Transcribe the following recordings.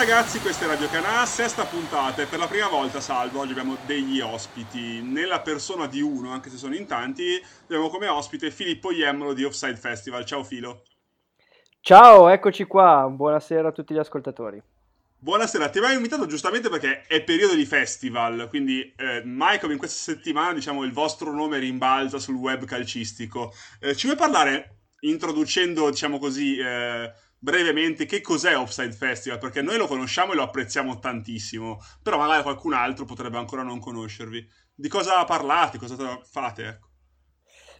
ragazzi, questa è Radio Canà, sesta puntata e per la prima volta, salvo, oggi abbiamo degli ospiti. Nella persona di uno, anche se sono in tanti, abbiamo come ospite Filippo Iemmolo di Offside Festival. Ciao Filo. Ciao, eccoci qua, buonasera a tutti gli ascoltatori. Buonasera, ti avevo invitato giustamente perché è periodo di festival, quindi eh, mai come in questa settimana diciamo il vostro nome rimbalza sul web calcistico. Eh, ci vuoi parlare, introducendo diciamo così eh, brevemente, che cos'è Offside Festival? Perché noi lo conosciamo e lo apprezziamo tantissimo, però magari qualcun altro potrebbe ancora non conoscervi. Di cosa parlate, cosa fate? Ecco.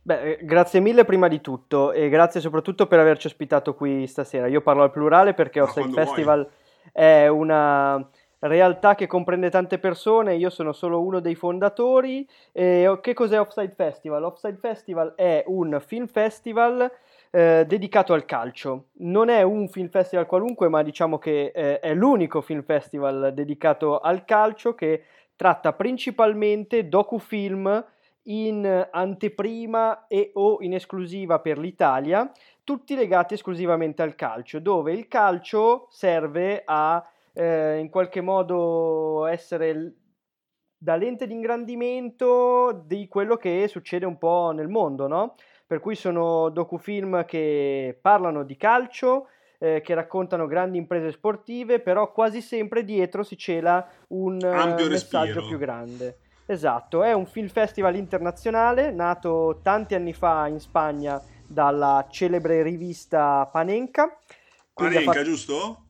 Beh, eh, grazie mille prima di tutto e grazie soprattutto per averci ospitato qui stasera. Io parlo al plurale perché Offside Festival vuoi. è una realtà che comprende tante persone, io sono solo uno dei fondatori. E che cos'è Offside Festival? Offside Festival è un film festival eh, dedicato al calcio. Non è un film festival qualunque, ma diciamo che eh, è l'unico film festival dedicato al calcio che tratta principalmente docufilm in anteprima e o in esclusiva per l'Italia, tutti legati esclusivamente al calcio, dove il calcio serve a eh, in qualche modo essere da lente di ingrandimento di quello che succede un po' nel mondo, no? Per cui sono docufilm che parlano di calcio, eh, che raccontano grandi imprese sportive, però quasi sempre dietro si cela un Ampio messaggio respiro. più grande. Esatto, è un film festival internazionale nato tanti anni fa in Spagna dalla celebre rivista Panenka. Panenka, fatto... giusto?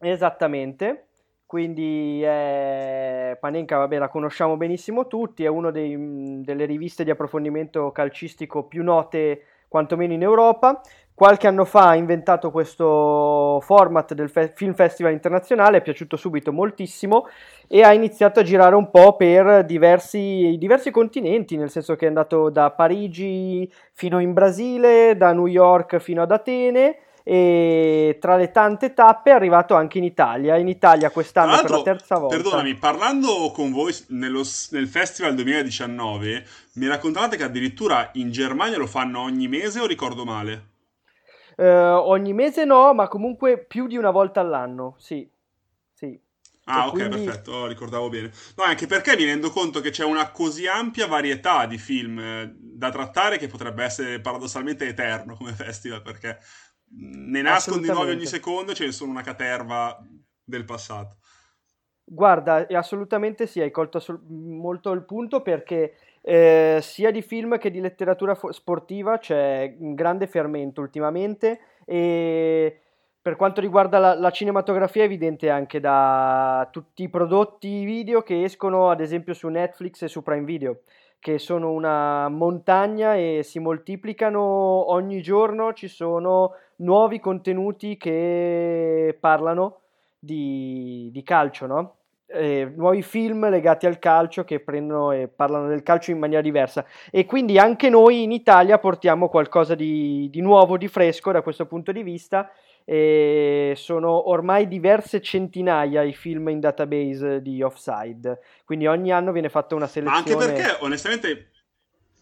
Esattamente quindi eh, Panenka, vabbè, la conosciamo benissimo tutti, è una delle riviste di approfondimento calcistico più note quantomeno in Europa. Qualche anno fa ha inventato questo format del fe- Film Festival internazionale, è piaciuto subito moltissimo e ha iniziato a girare un po' per diversi, diversi continenti, nel senso che è andato da Parigi fino in Brasile, da New York fino ad Atene e tra le tante tappe è arrivato anche in Italia. In Italia quest'anno per la terza volta. Perdonami, parlando con voi nello, nel Festival 2019, mi raccontavate che addirittura in Germania lo fanno ogni mese o ricordo male? Uh, ogni mese no, ma comunque più di una volta all'anno, sì. sì. Ah, cioè, ok, quindi... perfetto, ricordavo bene. No, anche perché mi rendo conto che c'è una così ampia varietà di film eh, da trattare che potrebbe essere paradossalmente eterno come festival, perché ne nascono di nuovi ogni secondo, ce ne sono una caterva del passato. Guarda, assolutamente sì, hai colto molto il punto perché eh, sia di film che di letteratura fo- sportiva c'è un grande fermento ultimamente e per quanto riguarda la, la, cinematografia è evidente anche da tutti i prodotti video che escono ad esempio su Netflix e su Prime Video che sono una montagna e si moltiplicano ogni giorno, ci sono nuovi contenuti che parlano di, di calcio, no? Eh, nuovi film legati al calcio che prendono e parlano del calcio in maniera diversa e quindi anche noi in Italia portiamo qualcosa di, di nuovo, di fresco da questo punto di vista e sono ormai diverse centinaia i film in database di Offside, quindi ogni anno viene fatta una selezione. Ma anche perché onestamente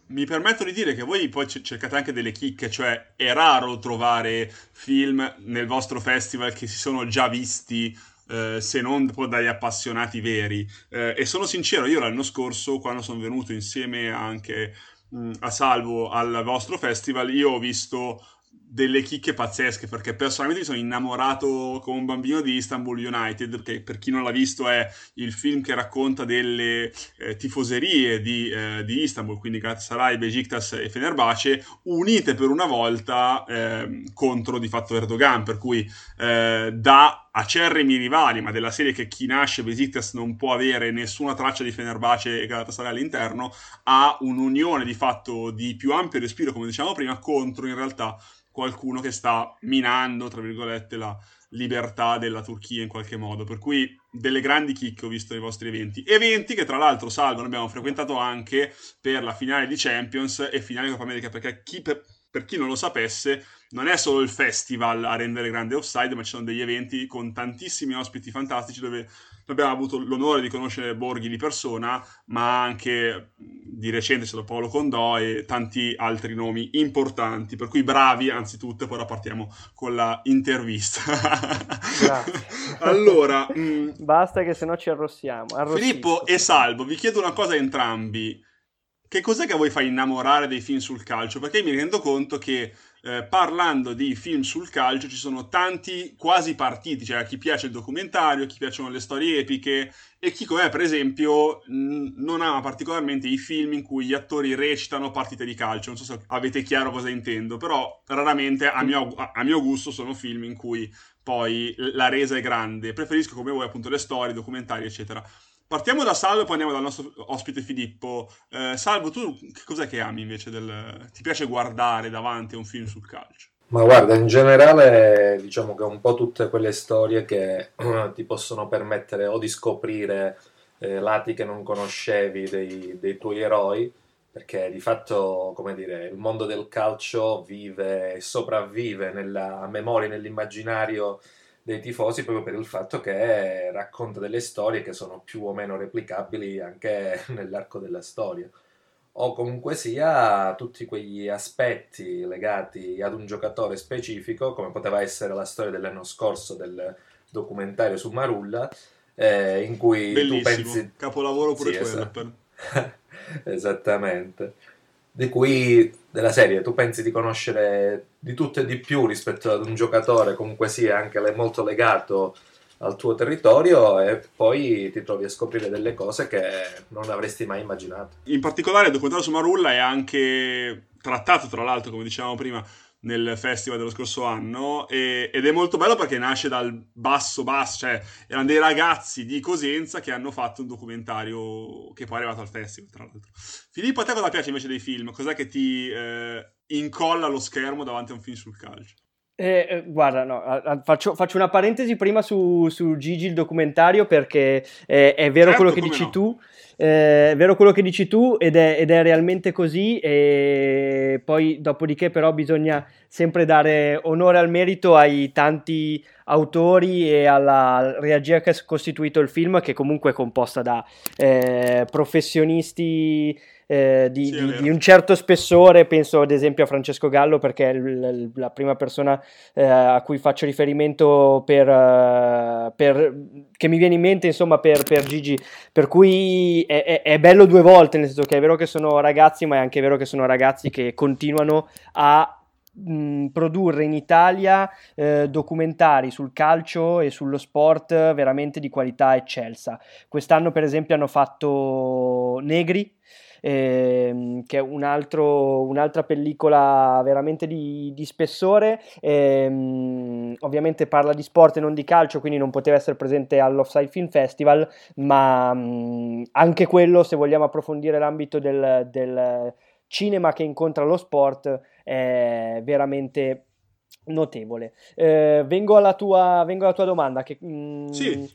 mi permetto di dire che voi poi cercate anche delle chicche, cioè è raro trovare film nel vostro festival che si sono già visti eh, se non dagli appassionati veri. Eh, e sono sincero, io l'anno scorso, quando sono venuto insieme anche mh, a Salvo al vostro festival, io ho visto delle chicche pazzesche perché personalmente mi sono innamorato come un bambino di Istanbul United che per chi non l'ha visto è il film che racconta delle eh, tifoserie di, eh, di, Istanbul quindi Galatasaray, Besiktas e Fenerbahce unite per una volta eh, contro di fatto Erdogan per cui eh, da acerrimi rivali ma della serie che chi nasce Besiktas non può avere nessuna traccia di Fenerbahce e Galatasaray all'interno a un'unione di fatto di più ampio respiro come dicevamo prima contro in realtà qualcuno che sta minando, tra virgolette, la libertà della Turchia in qualche modo. Per cui delle grandi chicche ho visto nei vostri eventi. Eventi che tra l'altro, Salvo, abbiamo frequentato anche per la finale di Champions e finale di Coppa America, perché chi per, per chi non lo sapesse, non è solo il festival a rendere grande offside, ma ci sono degli eventi con tantissimi ospiti fantastici dove abbiamo avuto l'onore di conoscere Borghi di persona, ma anche di recente è stato Paolo Condò e tanti altri nomi importanti, per cui bravi anzitutto, poi ora partiamo con la intervista. allora, mh, basta che se no ci arrossiamo. Filippo e Salvo, vi chiedo una cosa a entrambi. Che cos'è che a voi fa innamorare dei film sul calcio? Perché mi rendo conto che eh, parlando di film sul calcio ci sono tanti quasi partiti, cioè a chi piace il documentario, a chi piacciono le storie epiche e chi come me per esempio n- non ama particolarmente i film in cui gli attori recitano partite di calcio, non so se avete chiaro cosa intendo, però raramente a mio, a mio gusto sono film in cui poi la resa è grande, preferisco come voi appunto le storie, i documentari eccetera. Partiamo da Salvo e poi andiamo dal nostro ospite Filippo. Eh, Salvo, tu che cos'è che ami invece del... ti piace guardare davanti a un film sul calcio? Ma guarda, in generale diciamo che un po' tutte quelle storie che ti possono permettere o di scoprire eh, lati che non conoscevi dei, dei tuoi eroi, perché di fatto, come dire, il mondo del calcio vive e sopravvive nella memoria, nell'immaginario dei tifosi proprio per il fatto che racconta delle storie che sono più o meno replicabili anche nell'arco della storia o comunque sia tutti quegli aspetti legati ad un giocatore specifico come poteva essere la storia dell'anno scorso del documentario su Marulla eh, in cui Bellissimo. tu pensi capolavoro pure sì, quello esatto. esattamente di cui della serie tu pensi di conoscere di tutto e di più rispetto ad un giocatore comunque sia anche molto legato al tuo territorio e poi ti trovi a scoprire delle cose che non avresti mai immaginato. In particolare il documentario su Marulla è anche trattato, tra l'altro, come dicevamo prima, nel festival dello scorso anno e, ed è molto bello perché nasce dal basso basso, cioè erano dei ragazzi di Cosenza che hanno fatto un documentario che poi è arrivato al festival, tra l'altro. Filippo, a te cosa piace invece dei film? Cos'è che ti eh, incolla lo schermo davanti a un film sul calcio? Eh, eh guarda, no, faccio, faccio, una parentesi prima su, su, Gigi il documentario perché è, è vero certo, quello che dici no. tu eh, è vero quello che dici tu ed è, ed è, realmente così e poi dopodiché però bisogna sempre dare onore al merito ai tanti autori e alla regia che ha costituito il film che comunque è composta da eh, professionisti eh, di, sì, di, di, un certo spessore, penso ad esempio a Francesco Gallo perché è l- la prima persona eh, a cui faccio riferimento per, uh, per, che mi viene in mente insomma per, per Gigi, per cui è, è, è, bello due volte, nel senso che è vero che sono ragazzi ma è anche vero che sono ragazzi che continuano a produrre in Italia eh, documentari sul calcio e sullo sport veramente di qualità eccelsa. Quest'anno, per esempio, hanno fatto Negri, ehm, che è un altro, un'altra pellicola veramente di, di spessore. Ehm, ovviamente parla di sport e non di calcio, quindi non poteva essere presente all'Offside Film Festival, ma mh, anche quello, se vogliamo approfondire l'ambito del, del cinema che incontra lo sport, è veramente notevole. Eh, vengo, alla tua, vengo, alla tua, domanda. Che, mh, sì.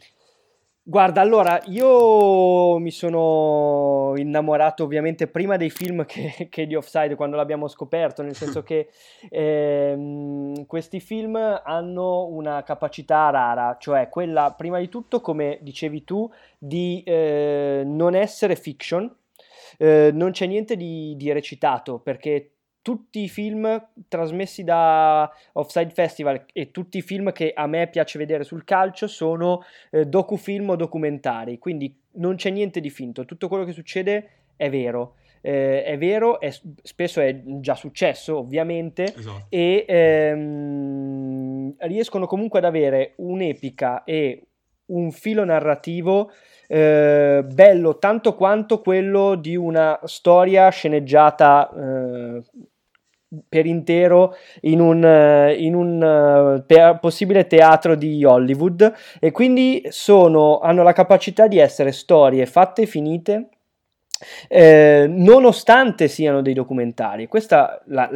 Guarda, allora, io mi sono innamorato ovviamente prima dei film che, che di Offside quando l'abbiamo scoperto, nel senso che ehm, questi film hanno una capacità rara, cioè quella, prima di tutto, come dicevi tu, di eh, non essere fiction, eh, non c'è niente di, di recitato, perché tutti i film trasmessi da Offside Festival e tutti i film che a me piace vedere sul calcio sono eh, docufilm o documentari, quindi non c'è niente di finto, tutto quello che succede è vero. Eh, è vero, è, spesso è già successo ovviamente esatto. e ehm, riescono comunque ad avere un'epica e un filo narrativo eh, bello tanto quanto quello di una storia sceneggiata eh, per intero in un, eh, in un te- possibile teatro di Hollywood. E quindi sono, hanno la capacità di essere storie fatte e finite eh, nonostante siano dei documentari. Questo è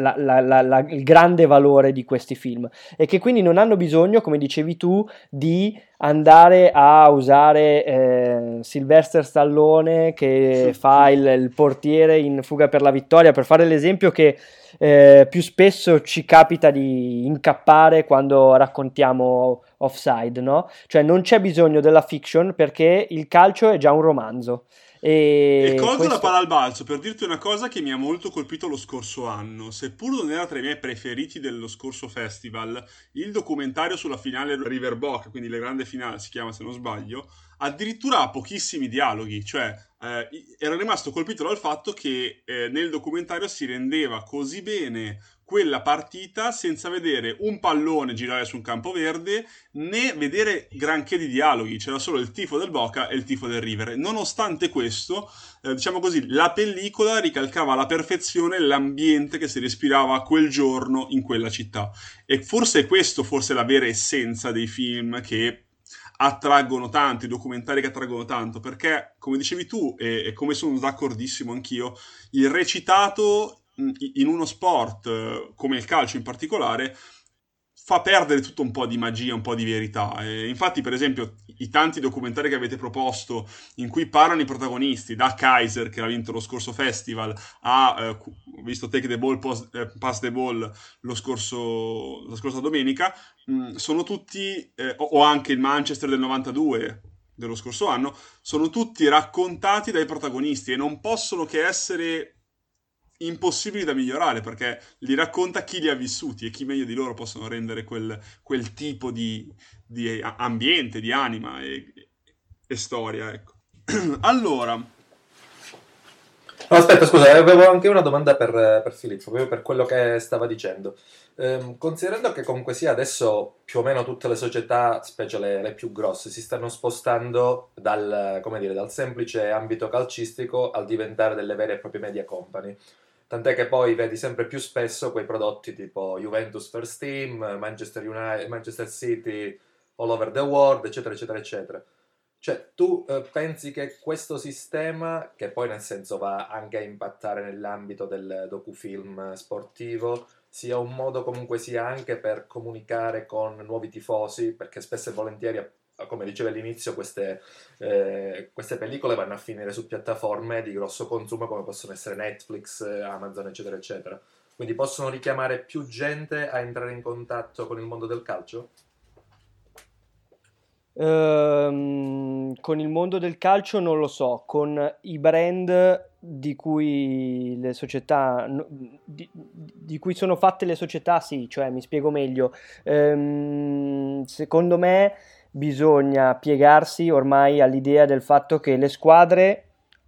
il grande valore di questi film e che quindi non hanno bisogno, come dicevi tu, di andare a usare eh, Sylvester Stallone che fa il, il, portiere in Fuga per la vittoria per fare l'esempio che eh, più spesso ci capita di incappare quando raccontiamo offside, no? Cioè non c'è bisogno della fiction perché il calcio è già un romanzo. E, e colgo questo... la palla al balzo per dirti una cosa che mi ha molto colpito lo scorso anno. Seppur non era tra i miei preferiti dello scorso festival, il documentario sulla finale River Bock, quindi la grande finale si chiama se non sbaglio, addirittura ha pochissimi dialoghi. Cioè, eh, ero rimasto colpito dal fatto che eh, nel documentario si rendeva così bene quella partita senza vedere un pallone girare su un campo verde né vedere granché di dialoghi, c'era solo il tifo del Boca e il tifo del River. Nonostante questo, eh, diciamo così, la pellicola ricalcava alla perfezione l'ambiente che si respirava quel giorno in quella città. E forse questo, forse la vera essenza dei film che attraggono tanto, i documentari che attraggono tanto, perché come dicevi tu e, e come sono d'accordissimo anch'io, il recitato in uno sport eh, come il calcio in particolare fa perdere tutto un po' di magia, un po' di verità. E infatti, per esempio, i tanti documentari che avete proposto in cui parlano i protagonisti, da Kaiser che ha vinto lo scorso festival, a eh, visto Take the Ball, post, eh, Pass the Ball lo scorso, la scorsa domenica, mh, sono tutti, eh, o anche il Manchester del 92 dello scorso anno, sono tutti raccontati dai protagonisti e non possono che essere impossibili da migliorare perché li racconta chi li ha vissuti e chi meglio di loro possono rendere quel, quel tipo di, di, ambiente, di anima e, e storia. Ecco. allora. Aspetta, scusa, avevo anche una domanda per, per Filippo, proprio per quello che stava dicendo. Ehm, considerando che comunque sia adesso più o meno tutte le società, specie le, le più grosse, si stanno spostando dal, dire, dal semplice ambito calcistico al diventare delle vere e proprie media company. Tant'è che poi vedi sempre più spesso quei prodotti tipo Juventus First Team, Manchester, United, Manchester City all over the world, eccetera, eccetera, eccetera. Cioè, tu eh, pensi che questo sistema, che poi nel senso va anche a impattare nell'ambito del docufilm sportivo, sia un modo comunque sia anche per comunicare con nuovi tifosi, perché spesso e volentieri come dicevo all'inizio, queste, eh, queste, pellicole vanno a finire su piattaforme di grosso consumo come possono essere Netflix, Amazon, eccetera, eccetera. Quindi possono richiamare più gente a entrare in contatto con il mondo del calcio? Um, con il mondo del calcio non lo so, con i brand di cui le società di, di cui sono fatte le società, sì, cioè mi spiego meglio. Um, secondo me bisogna piegarsi ormai all'idea del fatto che le squadre,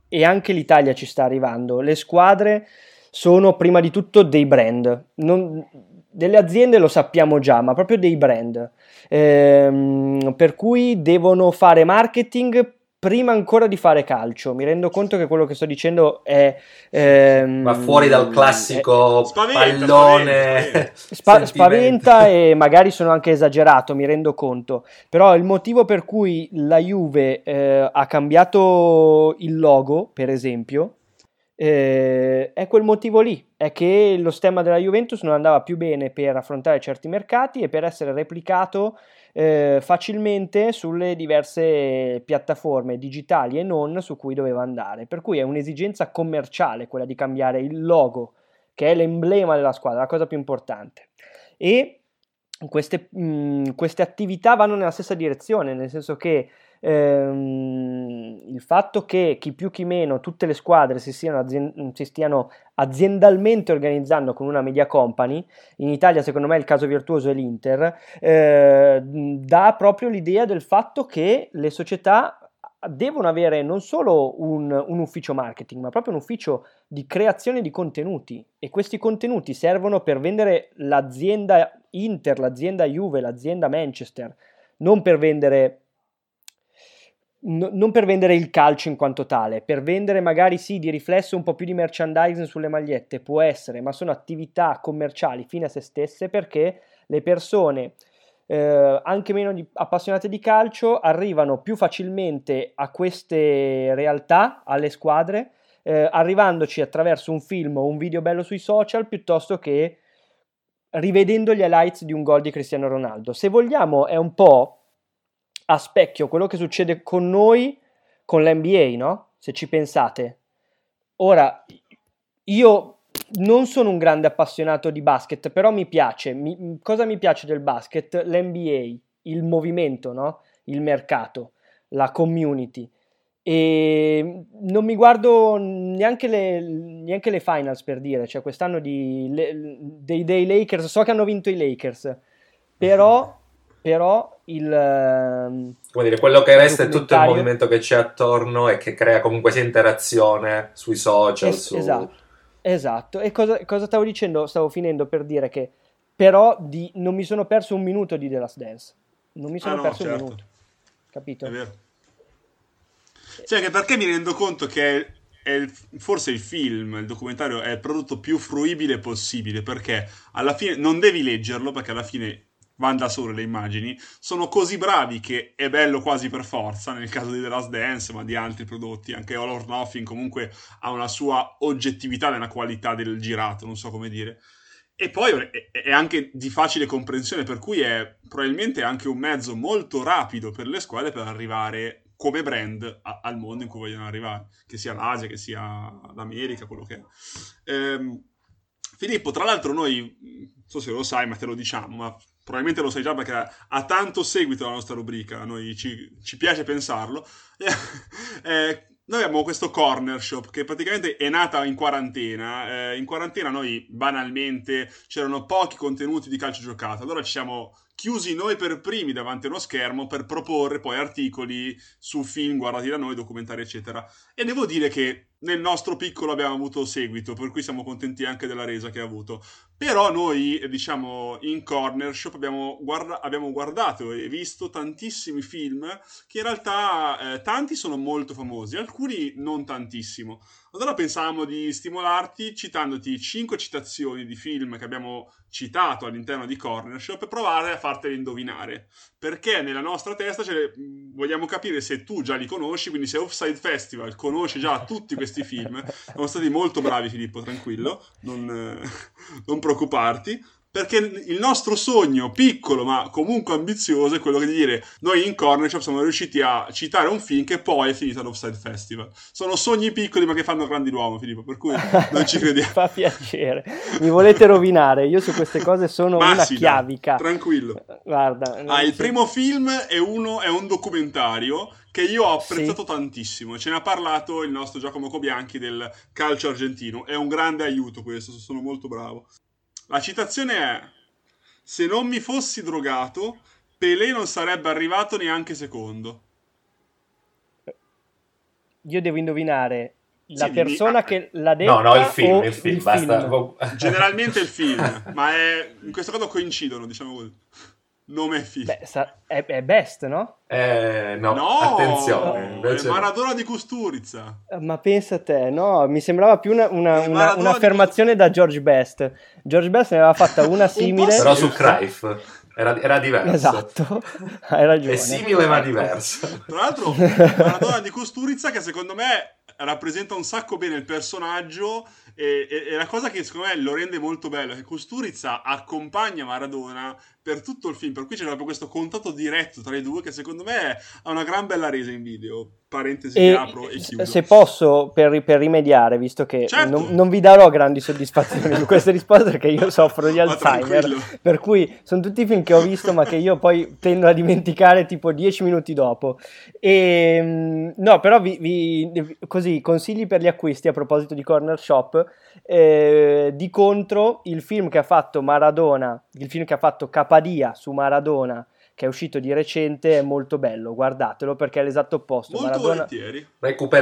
e anche l'Italia ci sta arrivando, le squadre sono prima di tutto dei brand. Non, delle aziende lo sappiamo già, ma proprio dei brand. Ehm, per cui devono fare marketing prima ancora di fare calcio. Mi rendo conto che quello che sto dicendo è. Ehm, Ma fuori dal classico è, spaventa, pallone. Spaventa, spaventa e magari sono anche esagerato, mi rendo conto. Però il motivo per cui la Juve eh, ha cambiato il logo, per esempio. Eh, è quel motivo lì, è che lo stemma della Juventus non andava più bene per affrontare certi mercati e per essere replicato eh, facilmente sulle diverse piattaforme digitali e non su cui doveva andare. Per cui è un'esigenza commerciale quella di cambiare il logo, che è l'emblema della squadra, la cosa più importante. E queste, mh, queste attività vanno nella stessa direzione, nel senso che ehm, il fatto che chi più chi meno tutte le squadre si, azien- si, stiano aziendalmente organizzando con una media company, in Italia secondo me il caso virtuoso è l'Inter, eh, dà proprio l'idea del fatto che le società devono avere non solo un, un, ufficio marketing, ma proprio un ufficio di creazione di contenuti. E questi contenuti servono per vendere l'azienda Inter, l'azienda Juve, l'azienda Manchester, non per vendere no, non per vendere il calcio in quanto tale, per vendere magari sì di riflesso un po' più di merchandising sulle magliette, può essere, ma sono attività commerciali fine a se stesse perché le persone eh, anche meno di, appassionate di calcio arrivano più facilmente a queste realtà, alle squadre, eh, arrivandoci attraverso un film o un video bello sui social piuttosto che rivedendo gli highlights di un gol di Cristiano Ronaldo. Se vogliamo è un po' a specchio quello che succede con noi con l'NBA, no? Se ci pensate. Ora, io non sono un grande appassionato di basket, però mi piace. Mi, cosa mi piace del basket? L'NBA. il movimento, no? il mercato, la community. E non mi guardo neanche le, neanche le finals per dire, cioè quest'anno di, le, dei, dei, Lakers, so che hanno vinto i Lakers, però, però il... Ehm, Come dire, quello che resta è tutto il movimento che c'è attorno e che crea comunque sia interazione sui social. Es- su... Esatto, esatto. E cosa, cosa, stavo dicendo? Stavo finendo per dire che però di, non mi sono perso un minuto di The Last Dance. Non mi sono ah, no, perso certo. un minuto. Capito? È vero. Cioè, anche perché mi rendo conto che è il, forse il film, il documentario è il prodotto più fruibile possibile perché alla fine non devi leggerlo perché alla fine vanno da sole le immagini, sono così bravi che è bello quasi per forza, nel caso di The Last Dance, ma di altri prodotti, anche All or Nothing comunque ha una sua oggettività nella qualità del girato, non so come dire. E poi è anche di facile comprensione, per cui è probabilmente anche un mezzo molto rapido per le squadre per arrivare come brand a, al mondo in cui vogliono arrivare, che sia l'Asia, che sia l'America, quello che è. Ehm, Filippo, tra l'altro noi, non so se lo sai, ma te lo diciamo, ma probabilmente lo sai già perché ha tanto seguito la nostra rubrica, a noi ci, ci piace pensarlo. eh, noi abbiamo questo corner shop che praticamente è nata in quarantena. Eh, in quarantena noi banalmente c'erano pochi contenuti di calcio giocato, allora ci siamo chiusi noi per primi davanti a uno schermo per proporre poi articoli su film guardati da noi, documentari eccetera. E devo dire che nel nostro piccolo abbiamo avuto seguito, per cui siamo contenti anche della resa che ha avuto. Però noi, diciamo, in Corner Shop abbiamo, guarda- abbiamo guardato e visto tantissimi film che in realtà eh, tanti sono molto famosi, alcuni non tantissimo. Allora pensavamo di stimolarti citandoti 5 citazioni di film che abbiamo citato all'interno di Corner Shop e provare a fartele indovinare. Perché nella nostra testa le, vogliamo capire se tu già li conosci, quindi se Offside Festival conosce già tutti questi film. Siamo stati molto bravi Filippo, tranquillo, non, non preoccuparti perché il nostro sogno piccolo ma comunque ambizioso è quello di dire noi in Corner Shop siamo riusciti a citare un film che poi è finito all'Offside Festival sono sogni piccoli ma che fanno grandi l'uomo Filippo per cui non ci crediamo fa piacere mi volete rovinare io su queste cose sono ma una sì, chiavica no, tranquillo guarda ah, il primo film è, uno, è un documentario che io ho apprezzato sì. tantissimo. Ce ne ha parlato il nostro Giacomo Cobianchi del calcio argentino. È un grande aiuto questo, sono molto bravo. La citazione è: Se non mi fossi drogato, Pelé non sarebbe arrivato neanche secondo. Io devo indovinare la sì, persona di... che l'ha detto. No, no, il film, il film, il basta. Film. Generalmente il film, ma è... in questo caso coincidono, diciamo così. Nome film. Beh, sa... è, è, Best, no? Eh, no, no attenzione. Invece... È Maradona di Custurizza. Eh, ma pensa a te, no, mi sembrava più una, una, una, un'affermazione di... da George Best. George Best ne aveva fatta una simile. Un Però su Cruyff. Era, era, diverso. Esatto, hai ragione. È simile ma diverso. Tra l'altro, Maradona di Costurizza che secondo me rappresenta un sacco bene il personaggio e, e, e, la cosa che secondo me lo rende molto bello è che Costurizza accompagna Maradona per tutto il film, per cui c'è proprio questo contatto diretto tra i due che secondo me ha una gran bella resa in video. Parentesi e apro e chiudo. Se posso, per, per rimediare, visto che certo. non, non, vi darò grandi soddisfazioni su queste risposte perché io soffro di Alzheimer, per cui sono tutti film che ho visto ma che io poi tendo a dimenticare tipo dieci minuti dopo. E, ehm, no, però vi, vi, così, consigli per gli acquisti a proposito di Corner Shop. Eh, di contro, il film che ha fatto Maradona, il film che ha fatto Capadia su Maradona, che è uscito di recente, è molto bello. Guardatelo perché è l'esatto opposto. Molto Maradona, volentieri.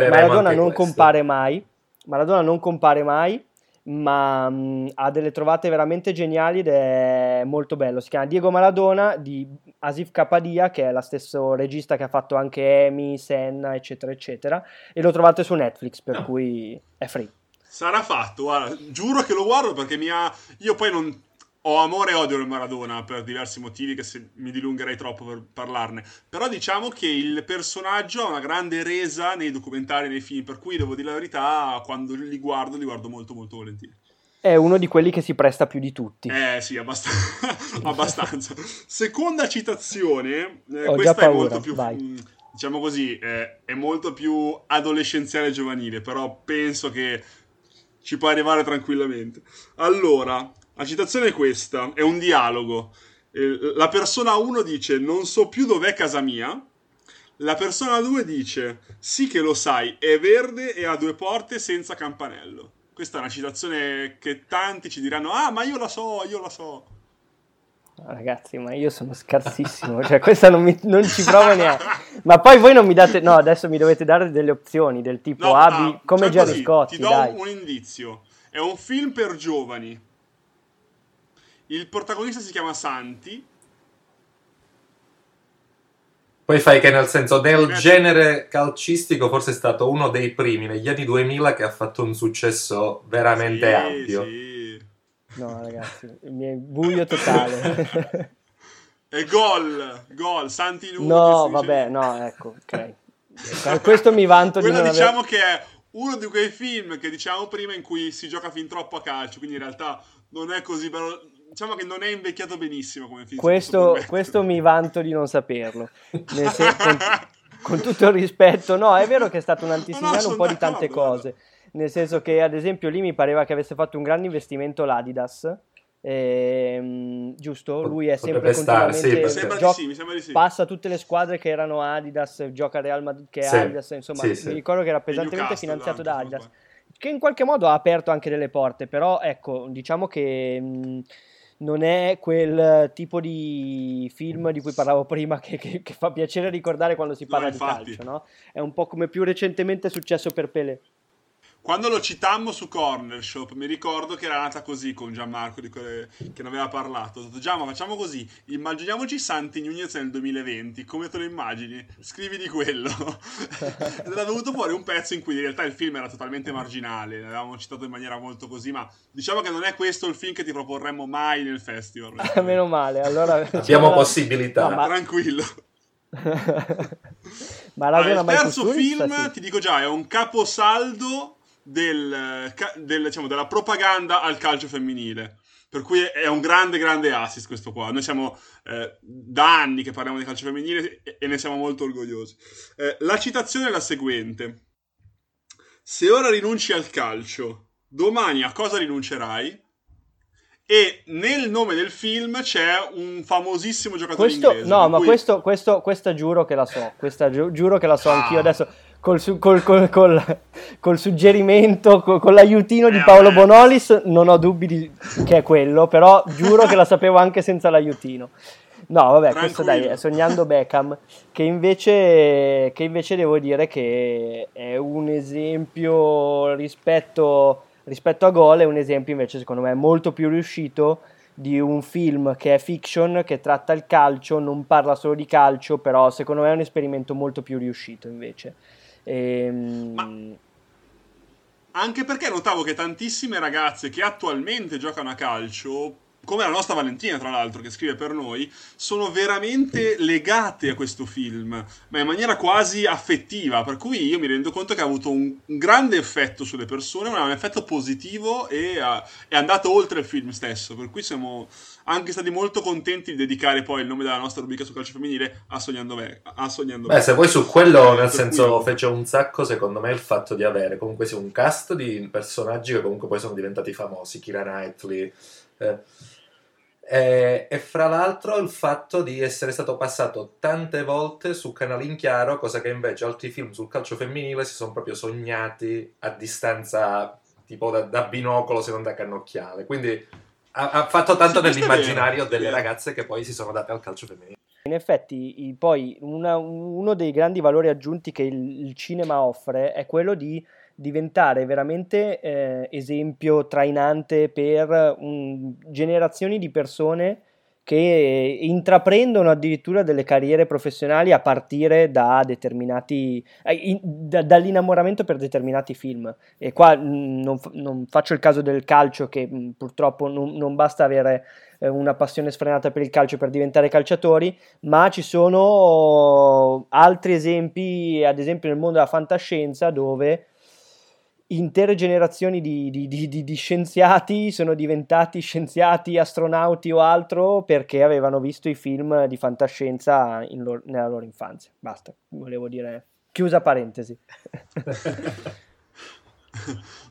Maradona non questo. compare mai. Maradona non compare mai ma mh, ha delle trovate veramente geniali ed è molto bello. Si chiama Diego Maradona di Asif Kapadia, che è lo stesso regista che ha fatto anche Amy, Senna, eccetera, eccetera. E lo trovate su Netflix, per oh. cui è free. Sarà fatto, guarda, giuro che lo guardo perché mi ha... Io poi non ho amore e odio il Maradona per diversi motivi che se mi dilungherei troppo per parlarne. Però diciamo che il personaggio ha una grande resa nei documentari nei film, per cui devo dire la verità, quando li guardo, li guardo molto molto volentieri. È uno di quelli che si presta più di tutti. Eh sì, abbast- abbastanza. Seconda citazione, eh, questa paura, è molto più... Vai. Mm, diciamo così, eh, è molto più adolescenziale e giovanile, però penso che ci può arrivare tranquillamente. Allora, la citazione è questa, è un dialogo. La persona 1 dice non so più dov'è casa mia. La persona 2 dice sì che lo sai, è verde e ha due porte senza campanello. Questa è una citazione che tanti ci diranno ah ma io la so, io la so. Ragazzi, ma io sono scarsissimo, cioè questa non, mi, non ci provo neanche. Ma poi voi non mi date, no, adesso mi dovete dare delle opzioni del tipo no, A, B, no, come cioè così, Scotti. Ti do dai. un indizio: è un film per giovani. Il protagonista si chiama Santi. Poi fai che nel senso del genere calcistico forse è stato uno dei primi negli anni 2000 che ha fatto un successo veramente sì, ampio. Sì. No, ragazzi, mi è buio totale. e gol, gol, Santi Luci. No, vabbè, no, ecco, ok. Per questo mi vanto di non diciamo aver... che è uno di quei film che diciamo prima in cui si gioca fin troppo a calcio, quindi in realtà non è così bello. Diciamo che non è invecchiato benissimo come film. Questo, questo mi vanto di non saperlo. Nel sen- con, con, tutto il rispetto, no, è vero che è stato un antisegnale no, no, un po' di tante cose nel senso che ad esempio lì mi pareva che avesse fatto un grande investimento l'Adidas. Ehm, giusto? Lui è sempre continuamente stare, sì, gio- sì, sì. passa tutte le squadre che erano Adidas, gioca Real Madrid che è Adidas, insomma, mi ricordo che era pesantemente finanziato da Adidas. Che in qualche modo ha aperto anche delle porte, però ecco, diciamo che mh, non è quel tipo di film di cui parlavo prima che, che, che fa piacere ricordare quando si parla no, di calcio, no? È un po' come più recentemente è successo per Pelé. Quando lo citammo su Corner Shop, mi ricordo che era nata così con Gianmarco di quelle, che ne aveva parlato. Ho detto, Gianma, facciamo così, immaginiamoci Santi Nunez nel 2020, come te lo immagini? Scrivi di quello. Ed era venuto fuori un pezzo in cui in realtà il film era totalmente marginale, l'avevamo citato in maniera molto così, ma diciamo che non è questo il film che ti proporremmo mai nel festival. Meno male, allora... Abbiamo cioè, possibilità. No, ma... Tranquillo. ma ah, il terzo film, sì. ti dico già, è un caposaldo del, del, diciamo, della propaganda al calcio femminile. Per cui è un grande, grande assist questo qua. Noi siamo eh, da anni che parliamo di calcio femminile e, ne siamo molto orgogliosi. Eh, la citazione è la seguente. Se ora rinunci al calcio, domani a cosa rinuncerai? E nel nome del film c'è un famosissimo giocatore questo, inglese. No, ma cui... questo, questo, questa giuro che la so. Questa giu- giuro che la so ah. anch'io adesso col, col, col, col suggerimento, con l'aiutino di Paolo Bonolis, non ho dubbi di, che è quello, però giuro che la sapevo anche senza l'aiutino. No, vabbè, Tranquillo. questo dai, è Sognando Beckham, che invece, che invece devo dire che è un esempio rispetto, rispetto a Gol, è un esempio invece secondo me molto più riuscito di un film che è fiction, che tratta il calcio, non parla solo di calcio, però secondo me è un esperimento molto più riuscito invece. Ehm... Ma anche perché notavo che tantissime ragazze che attualmente giocano a calcio come la nostra Valentina, tra l'altro, che scrive per noi, sono veramente legate a questo film, ma in maniera quasi affettiva. Per cui io mi rendo conto che ha avuto un, grande effetto sulle persone, un effetto positivo e ha, è andato oltre il film stesso. Per cui siamo anche stati molto contenti di dedicare poi il nome della nostra rubrica su calcio femminile a Sognando Me. A Sognando Beh, se poi su quello, nel senso, cui... fece un sacco, secondo me, il fatto di avere comunque sì, un cast di personaggi che comunque poi sono diventati famosi. Kira Knightley. Eh e, e, fra l'altro il fatto di essere stato passato tante volte su canali in chiaro, cosa che invece altri film sul calcio femminile si sono proprio sognati a distanza tipo da, da binocolo se non da cannocchiale. Quindi ha, ha fatto tanto sì, nell'immaginario delle ragazze che poi si sono date al calcio femminile. In effetti, poi una, uno dei grandi valori aggiunti che il, il cinema offre è quello di diventare veramente eh, esempio trainante per un, generazioni di persone che intraprendono addirittura delle carriere professionali a partire da determinati eh, in, da, dall'innamoramento per determinati film. E qua mh, non, non, faccio il caso del calcio che mh, purtroppo non, non, basta avere eh, una passione sfrenata per il calcio per diventare calciatori ma ci sono altri esempi ad esempio nel mondo della fantascienza dove intere generazioni di, di, di, di, scienziati sono diventati scienziati, astronauti o altro perché avevano visto i film di fantascienza loro, nella loro infanzia. Basta, volevo dire, chiusa parentesi.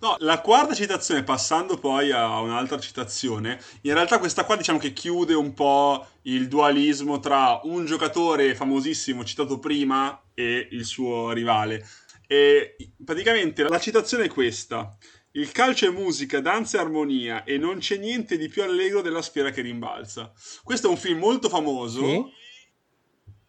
No, la quarta citazione, passando poi a un'altra citazione, in realtà questa qua diciamo che chiude un po' il dualismo tra un giocatore famosissimo citato prima e il suo rivale. E praticamente la citazione è questa. Il calcio è musica, danza e armonia e non c'è niente di più allegro della sfera che rimbalza. Questo è un film molto famoso. Sì?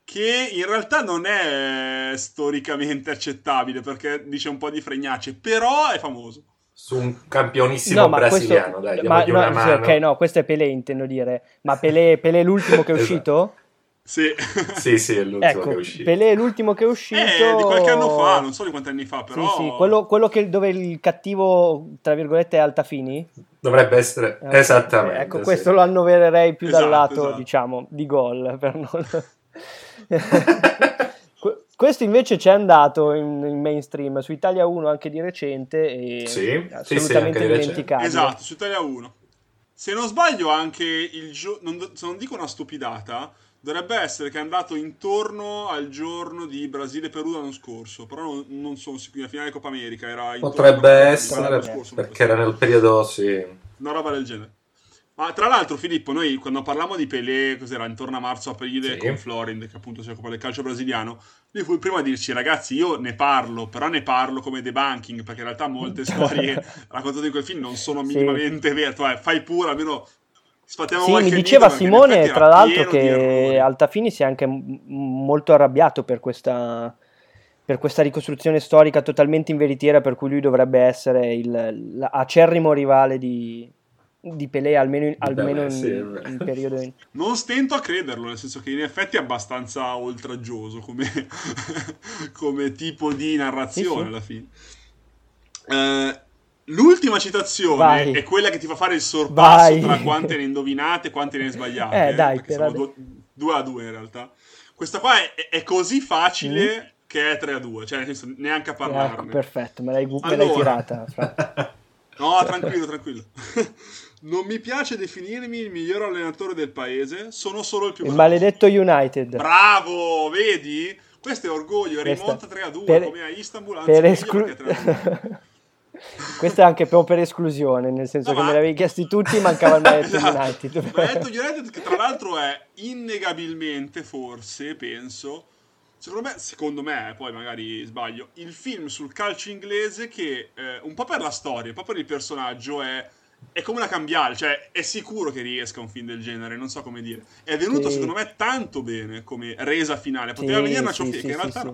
che in realtà non è storicamente accettabile perché dice un po' di fregnacce, però è famoso. Su un campionissimo no, brasiliano, questo, dai, ma, no, sì, ok, no, questo è Pelé, intendo dire. Ma Pelé, Pelé è l'ultimo che è esatto. uscito? Sì. sì, sì, è l'ultimo ecco, che è uscito. Pelé è l'ultimo che è uscito. Eh, di qualche anno fa, non so di quanti anni fa, però. Sì, sì, quello, quello che, dove il cattivo, tra virgolette, è Altafini. Dovrebbe essere, eh, esattamente. Ecco, questo lo annovererei più esatto, dal lato, esatto. diciamo, di gol, per non... Questo invece c'è andato in, in, mainstream su Italia 1 anche di recente e sì, assolutamente sì, sì, dimenticabile. Esatto, su Italia 1. Se non sbaglio anche il giorno, se non dico una stupidata, dovrebbe essere che è andato intorno al giorno di Brasile-Perù l'anno scorso, però non, non sono sicuro, la finale Coppa America era Potrebbe essere, scorso, perché era nel periodo, sì. Una roba del genere. Ma tra l'altro, Filippo, noi quando parliamo di Pelé, cos'era intorno a marzo-aprile sì. con Florind, che appunto si occupa del calcio brasiliano, lui fu il primo a dirci, ragazzi, io ne parlo, però ne parlo come debunking, perché in realtà molte storie raccontate in quel film non sono minimamente sì. vere. Cioè, fai pure, almeno sfattiamo sì, mi diceva Simone, tra l'altro, che Altafini si è anche molto arrabbiato per questa per questa ricostruzione storica totalmente inveritiera per cui lui dovrebbe essere il, l'acerrimo rivale di, di Pelé almeno, in, almeno in, in, periodo in... non stento a crederlo nel senso che in effetti è abbastanza oltraggioso come, come tipo di narrazione sì, sì. alla fine. Uh, l'ultima citazione Vai. è quella che ti fa fare il sorpasso Vai. tra quante ne indovinate e quante ne sbagliate eh, dai, siamo due, due a due in realtà questa qua è, è così facile mm. che è 3 a 2 cioè nel senso neanche a parlarne ecco, perfetto me l'hai, allora, me l'hai tirata no tranquillo tranquillo non mi piace definirmi il miglior allenatore del paese, sono solo il più bravo. Il maledetto United. Bravo, vedi? Questo è orgoglio, rimonta 3 a 2 per, come a Istanbul, per esclu- Questo è anche proprio per esclusione, nel senso no, che ma... me l'avevi chiesti tutti, mancava il esatto. United. Il United che tra l'altro è innegabilmente, forse, penso, secondo me, secondo me, poi magari sbaglio, il film sul calcio inglese che eh, un po' per la storia, un po' per il personaggio è è come una cambiale, cioè è sicuro che riesca un film del genere, non so come dire. È venuto sì. secondo me tanto bene come resa finale, poteva sì, venire una ciofeca, sì, in realtà.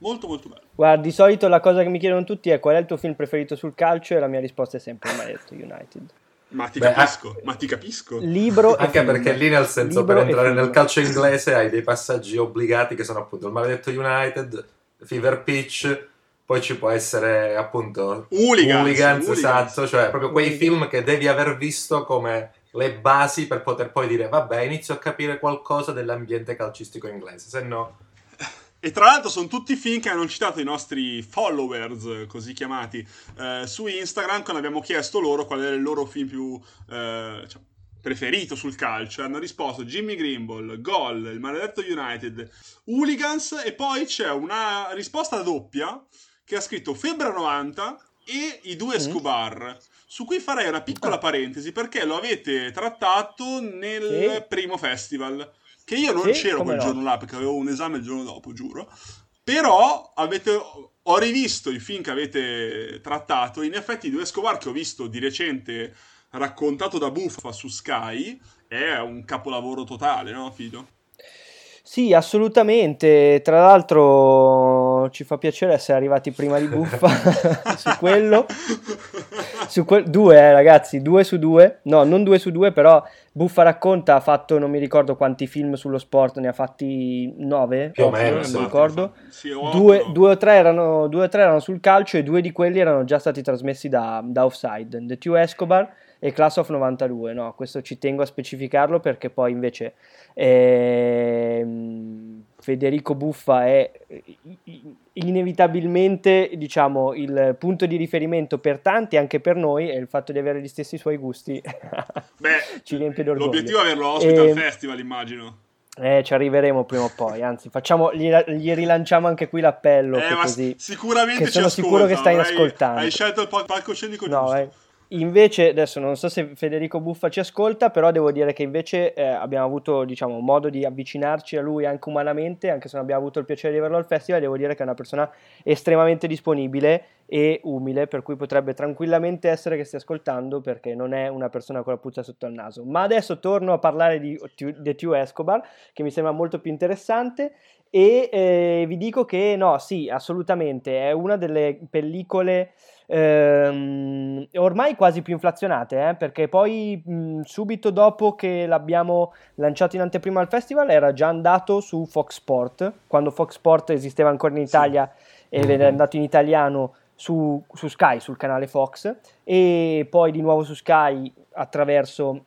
Molto molto bello. Guarda, di solito la cosa che mi chiedono tutti è qual è il tuo film preferito sul calcio e la mia risposta è sempre Maledetto United. Ma ti Beh, capisco, ma ti capisco. Libro Anche perché lì nel senso Libro per entrare nel calcio inglese hai dei passaggi obbligati che sono appunto il Maledetto United, Fever Pitch poi ci può essere appunto Hooligans, Hooligans, esatto, cioè proprio quei film che devi aver visto come le basi per poter poi dire vabbè inizio a capire qualcosa dell'ambiente calcistico inglese, se no... E tra l'altro sono tutti film che hanno citato i nostri followers, così chiamati, eh, su Instagram quando abbiamo chiesto loro qual era il loro film più eh, cioè, preferito sul calcio. Hanno risposto Jimmy Grimble, Gol, il maledetto United, Hooligans e poi c'è una risposta doppia che ha scritto Febbre 90 e i due mm. Scubar, su cui farei una piccola ah. parentesi perché lo avete trattato nel sì. primo festival, che io non sì, c'ero quel no. giorno là perché avevo un esame il giorno dopo, giuro. Però avete, ho rivisto i film che avete trattato, in effetti due Escobar che ho visto di recente raccontato da Buffa su Sky è un capolavoro totale, no Fido? Sì, assolutamente. Tra l'altro ci fa piacere essere arrivati prima di Buffa su quello. Su que- due, eh, ragazzi, due su due. No, non due su due, però Buffa racconta ha fatto non mi ricordo quanti film sullo sport, ne ha fatti nove, più o meno, non mi ricordo. Sì, due, due, o tre erano, due o tre erano sul calcio e due di quelli erano già stati trasmessi da, da Offside. The Two Escobar e Class of 92, no, questo ci tengo a specificarlo perché poi invece ehm, Federico Buffa è inevitabilmente diciamo il punto di riferimento per tanti anche per noi e il fatto di avere gli stessi suoi gusti Beh, ci riempie d'orgoglio l'obiettivo è averlo ospite e... al ehm, festival immagino Eh, ci arriveremo prima o poi, anzi, facciamo, gli, gli rilanciamo anche qui l'appello. Eh, così, sicuramente che sono sicuro che stai ascoltando. Hai scelto il palcoscenico no, giusto. Eh, Invece, adesso non so se Federico Buffa ci ascolta, però devo dire che invece eh, abbiamo avuto diciamo, modo di avvicinarci a lui anche umanamente, anche se non abbiamo avuto il piacere di averlo al festival, devo dire che è una persona estremamente disponibile e umile, per cui potrebbe tranquillamente essere che stia ascoltando perché non è una persona con la puzza sotto il naso. Ma adesso torno a parlare di The Tio Escobar, che mi sembra molto più interessante e eh, vi dico che no, sì, assolutamente, è una delle pellicole ehm, ormai quasi più inflazionate, eh, perché poi mh, subito dopo che l'abbiamo lanciato in anteprima al festival era già andato su Fox Sport, quando Fox Sport esisteva ancora in Italia sì. ed era andato in italiano su, su Sky, sul canale Fox, e poi di nuovo su Sky attraverso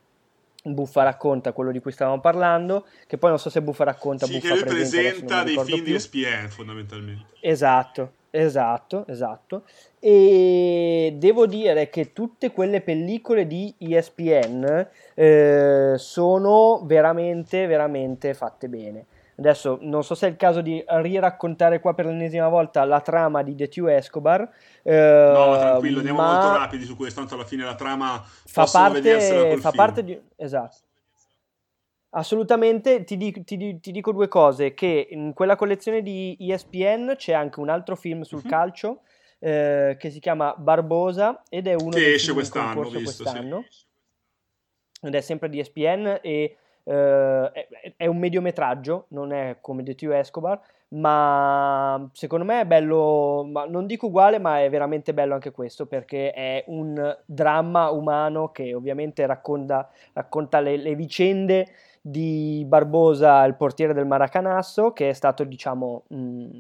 Buffa racconta quello di cui stavamo parlando, che poi non so se Buffa racconta, sì, Buffa che lui presenta dei film più. di ESPN fondamentalmente. Esatto, esatto, esatto. E devo dire che tutte quelle pellicole di ESPN eh, sono veramente, veramente fatte bene. Adesso non so se è il caso di riraccontare qua per l'ennesima volta la trama di The Two Escobar. Eh, no, tranquillo, andiamo molto rapidi su questo, tanto alla fine la trama fa parte, fa parte di... Esatto. Assolutamente, ti, di, ti, ti, dico due cose, che in quella collezione di ESPN c'è anche un altro film sul uh-huh. calcio eh, che si chiama Barbosa ed è uno che esce quest'anno, visto, quest'anno. Sì. ed è sempre di ESPN e Uh, è, è, un mediometraggio, non è come The Two Escobar, ma secondo me è bello, non dico uguale, ma è veramente bello anche questo perché è un dramma umano che ovviamente racconta, racconta le, le, vicende di Barbosa, il portiere del Maracanasso, che è stato, diciamo, mh,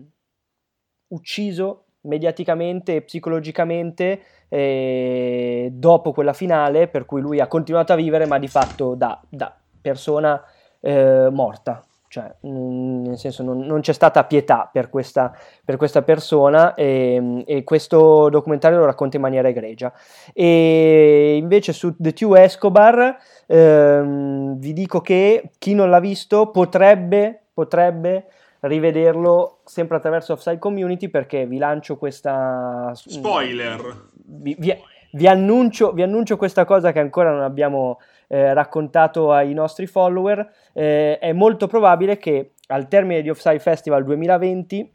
ucciso mediaticamente e psicologicamente eh, dopo quella finale, per cui lui ha continuato a vivere, ma di fatto da, da persona eh, morta, cioè nel senso non, non, c'è stata pietà per questa, per questa persona e, e, questo documentario lo racconta in maniera egregia. E invece su The Two Escobar ehm, vi dico che chi non l'ha visto potrebbe, potrebbe rivederlo sempre attraverso Offside Community perché vi lancio questa... Spoiler! Vi, vi, vi, annuncio, vi annuncio questa cosa che ancora non abbiamo eh, raccontato ai nostri follower, eh, è molto probabile che al termine di Offside Festival 2020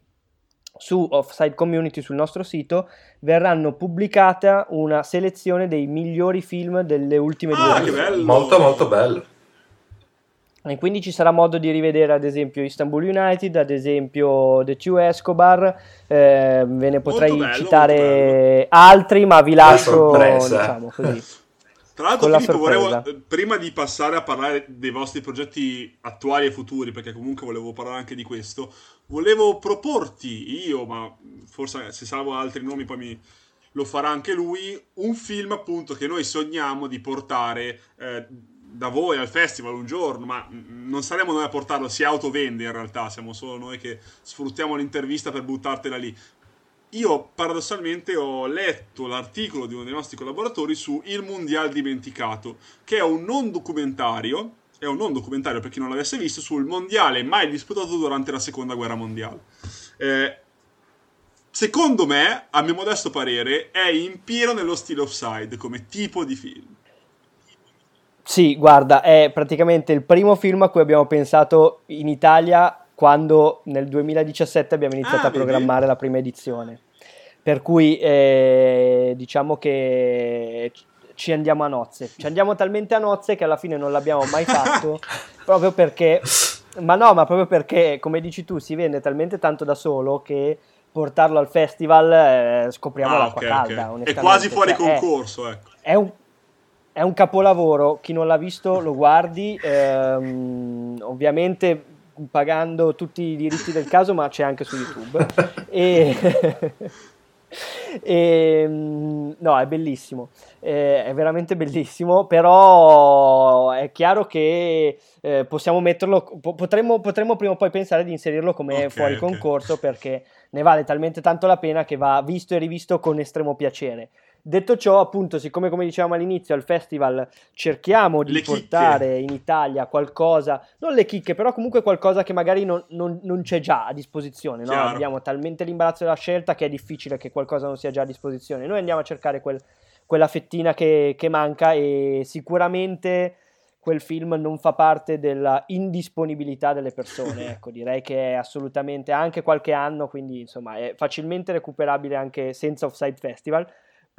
su Offside Community sul nostro sito verranno pubblicata una selezione dei migliori film delle ultime ah, due anni. Molto molto bello. E quindi ci sarà modo di rivedere ad esempio Istanbul United, ad esempio The Two Escobar, eh, ve ne potrei bello, citare altri, ma vi lascio diciamo così. Tra l'altro, Filippo, volevo, eh, prima di passare a parlare dei vostri progetti attuali e futuri, perché comunque volevo parlare anche di questo, volevo proporti io, ma forse se salvo altri nomi poi mi, lo farà anche lui, un film appunto che noi sogniamo di portare eh, da voi al festival un giorno, ma non saremo noi a portarlo, si autovende in realtà, siamo solo noi che sfruttiamo l'intervista per buttartela lì io paradossalmente ho letto l'articolo di uno dei nostri collaboratori su Il Mondial Dimenticato, che è un non documentario, è un non documentario per chi non l'avesse visto, sul mondiale mai disputato durante la seconda guerra mondiale. Eh, secondo me, a mio modesto parere, è in pieno nello stile offside come tipo di film. Sì, guarda, è praticamente il primo film a cui abbiamo pensato in Italia quando nel 2017 abbiamo iniziato ah, a programmare vedi? la prima edizione. Per cui eh, diciamo che ci andiamo a nozze. Ci andiamo talmente a nozze che alla fine non l'abbiamo mai fatto, proprio perché... Ma no, ma proprio perché, come dici tu, si vende talmente tanto da solo che portarlo al festival eh, scopriamo ah, l'acqua okay, calda. Okay. È quasi fuori cioè, concorso, è, ecco. È un, è un capolavoro, chi non l'ha visto lo guardi, ehm, ovviamente pagando tutti i diritti del caso, ma c'è anche su YouTube. e, e, no, è bellissimo, eh, è veramente bellissimo, però è chiaro che eh, possiamo metterlo, potremmo, potremmo, prima o poi pensare di inserirlo come okay, fuori okay. concorso perché ne vale talmente tanto la pena che va visto e rivisto con estremo piacere. Detto ciò, appunto, siccome come dicevamo all'inizio al festival cerchiamo di le portare chicche. in Italia qualcosa, non le chicche, però comunque qualcosa che magari non, non, non c'è già a disposizione, no? abbiamo talmente l'imbarazzo della scelta che è difficile che qualcosa non sia già a disposizione. Noi andiamo a cercare quel, quella fettina che, che manca e sicuramente quel film non fa parte della indisponibilità delle persone, ecco, direi che è assolutamente anche qualche anno, quindi insomma è facilmente recuperabile anche senza Offside Festival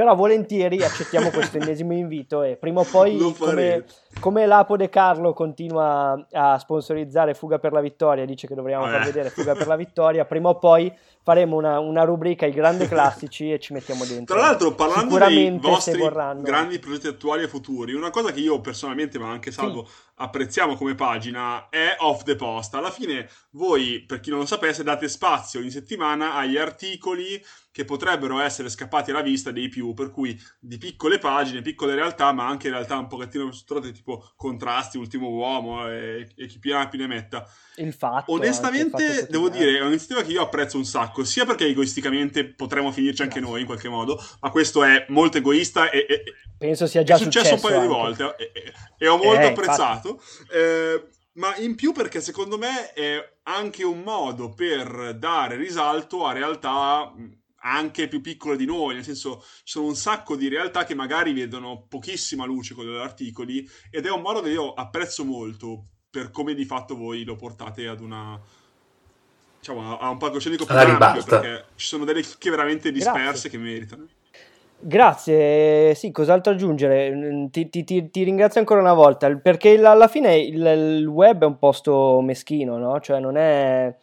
però volentieri accettiamo questo ennesimo invito e prima o poi, come, come, Lapo De Carlo continua a sponsorizzare Fuga per la Vittoria, dice che dovremmo far vedere Fuga per la Vittoria, prima o poi faremo una, una rubrica I grandi classici e ci mettiamo dentro. Tra l'altro, parlando dei vostri grandi progetti attuali e futuri, una cosa che io personalmente, ma anche Salvo, sì. Apprezziamo come pagina è Off the Post. Alla fine voi, per chi non lo sapesse, date spazio in settimana agli articoli che potrebbero essere scappati alla vista dei più, per cui di piccole pagine, piccole realtà, ma anche realtà un pochettino strutturate tipo contrasti, ultimo uomo e, e chi più ne metta. Il fatto. Onestamente, il fatto devo dire, è un'iniziativa che io apprezzo un sacco, sia perché egoisticamente potremmo finirci anche Grazie. noi in qualche modo, ma questo è molto egoista e, e penso sia già è successo, successo un paio anche. di volte e, e ho molto eh, apprezzato. Eh, ma in più perché secondo me è anche un modo per dare risalto a realtà anche più piccole di noi, nel senso ci sono un sacco di realtà che magari vedono pochissima luce con gli articoli ed è un modo che io apprezzo molto per come di fatto voi lo portate ad una diciamo a un palcoscenico più ampio perché ci sono delle chicche veramente disperse Grazie. che meritano. Grazie, sì, cos'altro aggiungere? Ti, ti, ti, ti, ringrazio ancora una volta perché alla fine il, il web è un posto meschino, no? Cioè non è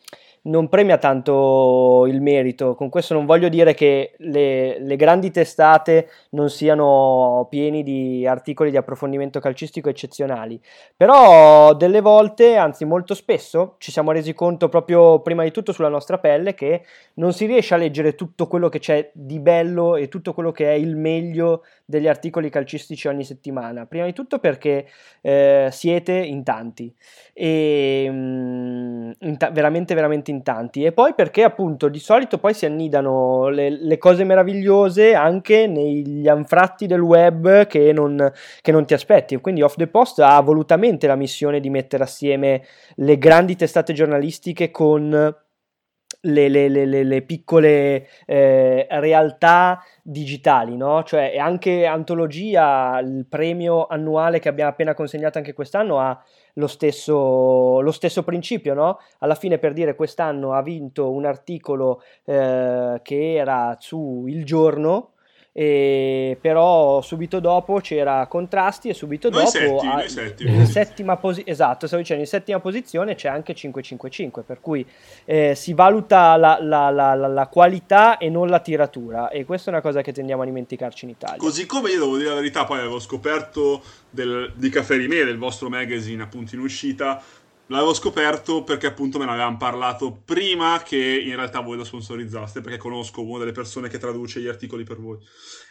non premia tanto il merito. Con questo non voglio dire che le, le, grandi testate non siano pieni di articoli di approfondimento calcistico eccezionali, però delle volte, anzi molto spesso, ci siamo resi conto proprio prima di tutto sulla nostra pelle che non si riesce a leggere tutto quello che c'è di bello e tutto quello che è il meglio degli articoli calcistici ogni settimana. Prima di tutto perché eh, siete in tanti. E mm, in ta- veramente veramente in tanti. E poi perché appunto di solito poi si annidano le, le cose meravigliose anche negli anfratti del web che non, che non ti aspetti. Quindi Off the Post ha volutamente la missione di mettere assieme le grandi testate giornalistiche con le, le, le, le piccole eh, realtà digitali, no? Cioè anche Antologia, il premio annuale che abbiamo appena consegnato anche quest'anno ha lo stesso, lo stesso principio, no? Alla fine per dire quest'anno ha vinto un articolo eh, che era su Il Giorno, e però subito dopo c'era contrasti e subito noi dopo settimi, a, settimi. in settima posizione esatto stavo dicendo in settima posizione c'è anche 555 per cui eh, si valuta la, la, la, la, qualità e non la tiratura e questa è una cosa che tendiamo a dimenticarci in Italia così come io devo dire la verità poi avevo scoperto del, di Caffè Rimè del vostro magazine appunto in uscita L'avevo scoperto perché appunto me ne avevano parlato prima che in realtà voi lo sponsorizzaste, perché conosco una delle persone che traduce gli articoli per voi.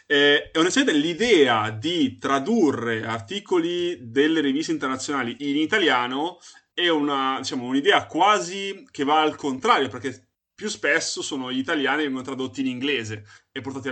E, e onestamente l'idea di tradurre articoli delle riviste internazionali in italiano è una, diciamo, un'idea quasi che va al contrario, perché più spesso sono gli italiani che vengono tradotti in inglese e portati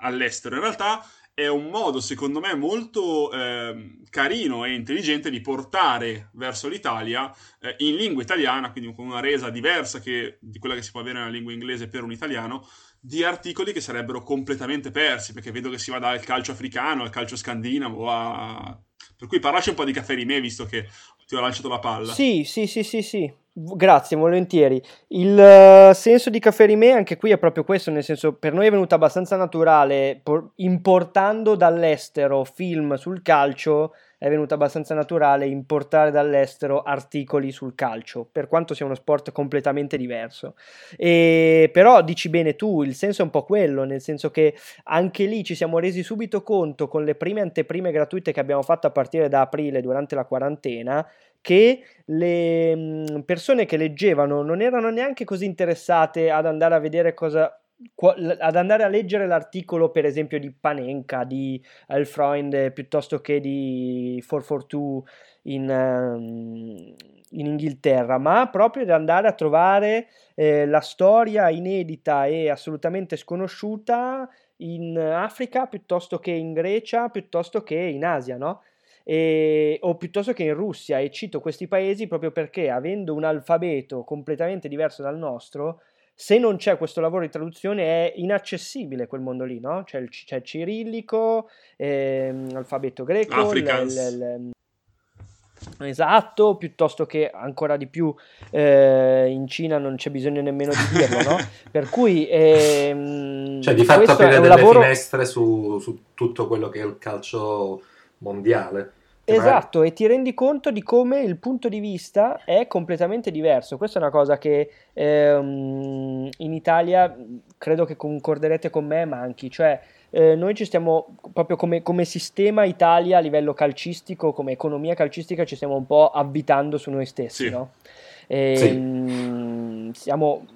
all'estero. In realtà è un modo, secondo me, molto eh, carino e intelligente di portare verso l'Italia eh, in lingua italiana, quindi con una resa diversa che, di quella che si può avere nella lingua inglese per un italiano, di articoli che sarebbero completamente persi, perché vedo che si va dal calcio africano al calcio scandinavo a... Per cui parlaci un po' di caffè di me, visto che ti ho lanciato la palla. Sì, sì, sì, sì, sì. Grazie, volentieri. Il uh, senso di Caffè Rimè anche qui è proprio questo, nel senso per noi è venuto abbastanza naturale, por- importando dall'estero film sul calcio, è venuto abbastanza naturale importare dall'estero articoli sul calcio, per quanto sia uno sport completamente diverso. E, però dici bene tu, il senso è un po' quello, nel senso che anche lì ci siamo resi subito conto con le prime anteprime gratuite che abbiamo fatto a partire da aprile durante la quarantena, che le persone che leggevano non erano neanche così interessate ad andare a vedere cosa ad andare a leggere l'articolo per esempio di Panenka di Elfreund piuttosto che di 442 in, um, in Inghilterra ma proprio ad andare a trovare eh, la storia inedita e assolutamente sconosciuta in Africa piuttosto che in Grecia, piuttosto che in Asia, no? E, o piuttosto che in Russia. E cito questi paesi proprio perché, avendo un alfabeto completamente diverso dal nostro, se non c'è questo lavoro di traduzione è inaccessibile quel mondo lì, no? C'è il, c'è il cirillico, ehm, l'alfabeto greco, l, Esatto, piuttosto che ancora di più eh, in Cina non c'è bisogno nemmeno di dirlo, no? Per cui ehm, cioè di fatto aprire delle lavoro... finestre su, su, tutto quello che è il calcio mondiale. Esatto, e ti rendi conto di come il punto di vista è completamente diverso. Questa è una cosa che ehm, in Italia credo che concorderete con me manchi, cioè eh, noi ci stiamo proprio come, come, sistema Italia a livello calcistico, come economia calcistica, ci stiamo un po' avvitando su noi stessi, sì. no? E, sì. Mh, siamo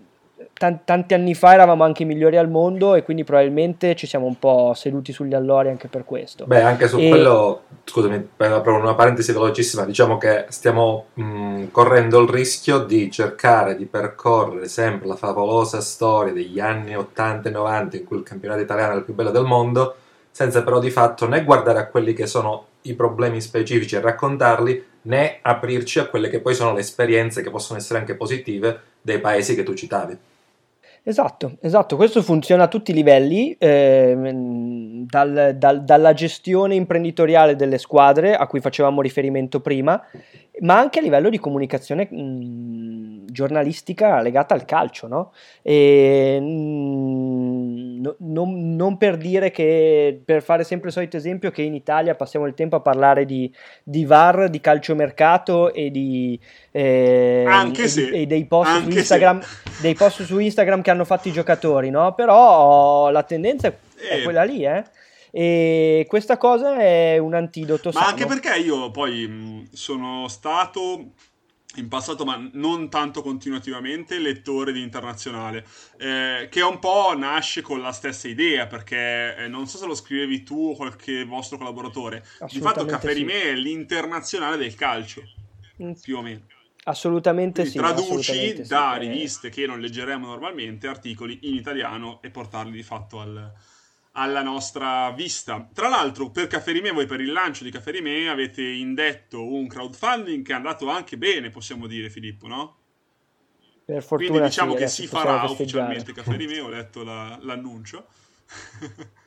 Tant- tanti anni fa eravamo anche i migliori al mondo e quindi probabilmente ci siamo un po' seduti sugli allori anche per questo. Beh, anche su e... quello, scusami, apro una parentesi velocissima, diciamo che stiamo mh, correndo il rischio di cercare di percorrere sempre la favolosa storia degli anni 80 e 90 in cui il campionato italiano è il più bello del mondo, senza però di fatto né guardare a quelli che sono i problemi specifici e raccontarli, né aprirci a quelle che poi sono le esperienze che possono essere anche positive dei paesi che tu citavi. Esatto, esatto, questo funziona a tutti i livelli, eh, dal, dal, dalla gestione imprenditoriale delle squadre a cui facevamo riferimento prima, ma anche a livello di comunicazione mh, giornalistica legata al calcio, no? E, mh, no, non, non, per dire che, per fare sempre il solito esempio, che in Italia passiamo il tempo a parlare di, di VAR, di calciomercato e di... Eh, anche se, e dei post, su Instagram, dei post su Instagram che hanno fatto i giocatori, no? Però la tendenza è, eh. quella lì, eh? E questa cosa è un antidoto. Ma sano. anche perché io poi sono stato in passato, ma non tanto continuativamente, lettore di internazionale, eh, che un po' nasce con la stessa idea, perché eh, non so se lo scrivevi tu o qualche vostro collaboratore, di fatto Cafferimè sì. è l'internazionale del calcio, mm. più o meno. Assolutamente Quindi sì. Traduci assolutamente da sì. riviste che non leggeremo normalmente articoli in italiano e portarli di fatto al, alla nostra vista. Tra l'altro, per Cafferimè, voi per il lancio di Cafferimè avete indetto un crowdfunding che è andato anche bene, possiamo dire, Filippo, no? Per fortuna Quindi diciamo sì, che si farà ufficialmente Cafferimè, ho letto la, l'annuncio.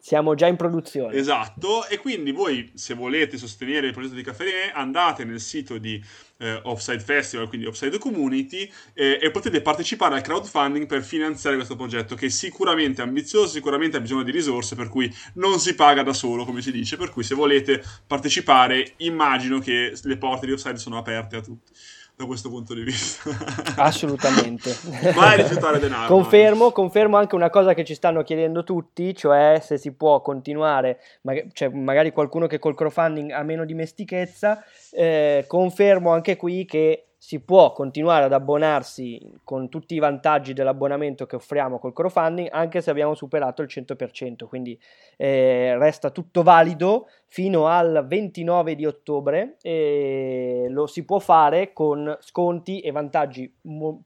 Siamo già in produzione. Esatto, e quindi voi se volete sostenere il progetto di Cafferine andate nel sito di eh, Offside Festival, quindi Offside Community, eh, e potete partecipare al crowdfunding per finanziare questo progetto che è sicuramente ambizioso, sicuramente ha bisogno di risorse, per cui non si paga da solo, come si dice, per cui se volete partecipare immagino che le porte di Offside sono aperte a tutti da questo punto di vista. Assolutamente. Mai rifiutare denaro. Confermo, confermo, anche una cosa che ci stanno chiedendo tutti, cioè se si può continuare, cioè magari qualcuno che col crowdfunding ha meno dimestichezza, eh, confermo anche qui che si può continuare ad abbonarsi con tutti i vantaggi dell'abbonamento che offriamo col crowdfunding anche se abbiamo superato il 100%, quindi eh, resta tutto valido fino al 29 di ottobre e lo si può fare con sconti e vantaggi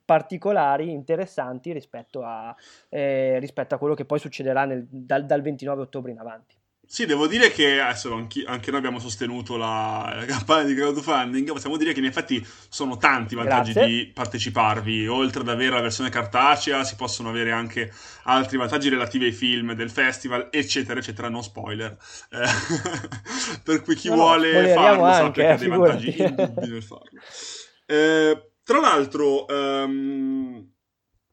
particolari, interessanti rispetto a, eh, rispetto a quello che poi succederà nel, dal, dal 29 ottobre in avanti. Sì, devo dire che adesso anche, anche noi abbiamo sostenuto la, la, campagna di crowdfunding, possiamo dire che in effetti sono tanti i vantaggi Grazie. di parteciparvi, oltre ad avere la versione cartacea si possono avere anche altri vantaggi relativi ai film del festival, eccetera, eccetera, non spoiler. Eh, per cui chi no, vuole farlo anche, sappia che ha dei vantaggi indubbi nel farlo. Eh, tra l'altro... Um,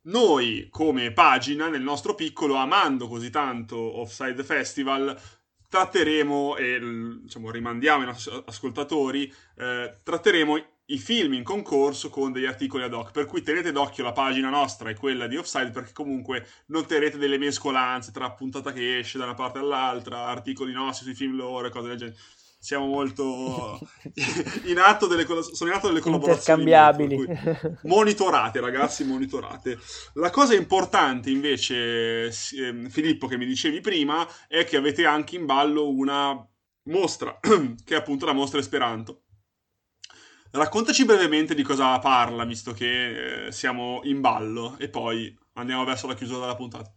noi come pagina nel nostro piccolo amando così tanto Offside Festival tratteremo e diciamo, rimandiamo i nostri ascoltatori, eh, tratteremo i film in concorso con degli articoli ad hoc, per cui tenete d'occhio la pagina nostra e quella di Offside perché comunque noterete delle mescolanze tra puntata che esce da una parte all'altra, articoli nostri sui film loro e cose del genere siamo molto in atto delle, sono in atto delle collaborazioni intercambiabili. monitorate ragazzi monitorate. La cosa importante invece eh, Filippo che mi dicevi prima è che avete anche in ballo una mostra che è appunto la mostra Esperanto. Raccontaci brevemente di cosa parla visto che eh, siamo in ballo e poi andiamo verso la chiusura della puntata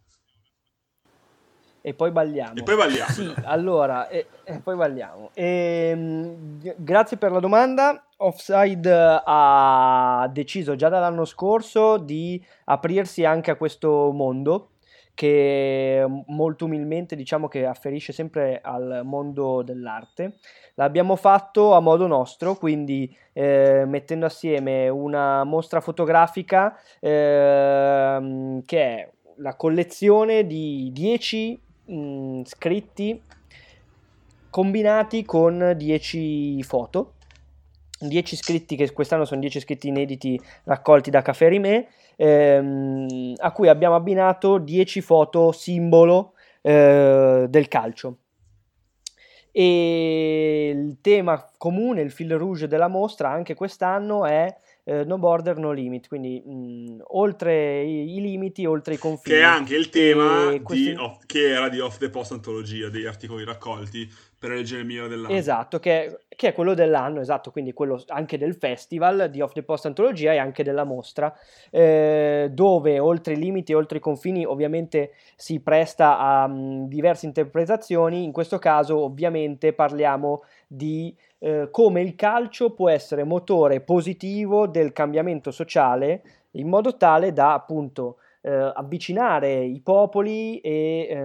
e poi balliamo. E poi balliamo. Sì, allora, e, e poi balliamo. E, ehm, grazie per la domanda. Offside ha deciso già dall'anno scorso di aprirsi anche a questo mondo che molto umilmente diciamo che afferisce sempre al mondo dell'arte. L'abbiamo fatto a modo nostro, quindi eh, mettendo assieme una mostra fotografica eh, che è la collezione di 10 mh, mm, scritti combinati con 10 foto. 10 scritti che quest'anno sono 10 scritti inediti raccolti da Café Rimé, ehm, a cui abbiamo abbinato 10 foto simbolo eh, del calcio. E il tema comune, il fil rouge della mostra anche quest'anno è eh, no border, no limit, quindi mh, oltre i, i, limiti, oltre i confini. Che è anche il tema questi... di, off, che era di Off the Post Antologia, degli articoli raccolti per eleggere il migliore dell'anno. Esatto, che, che, è quello dell'anno, esatto, quindi quello anche del festival di Off the Post Antologia e anche della mostra, eh, dove oltre i limiti e oltre i confini ovviamente si presta a mh, diverse interpretazioni, in questo caso ovviamente parliamo di eh, come il calcio può essere motore positivo del cambiamento sociale in modo tale da appunto eh, avvicinare i popoli e eh,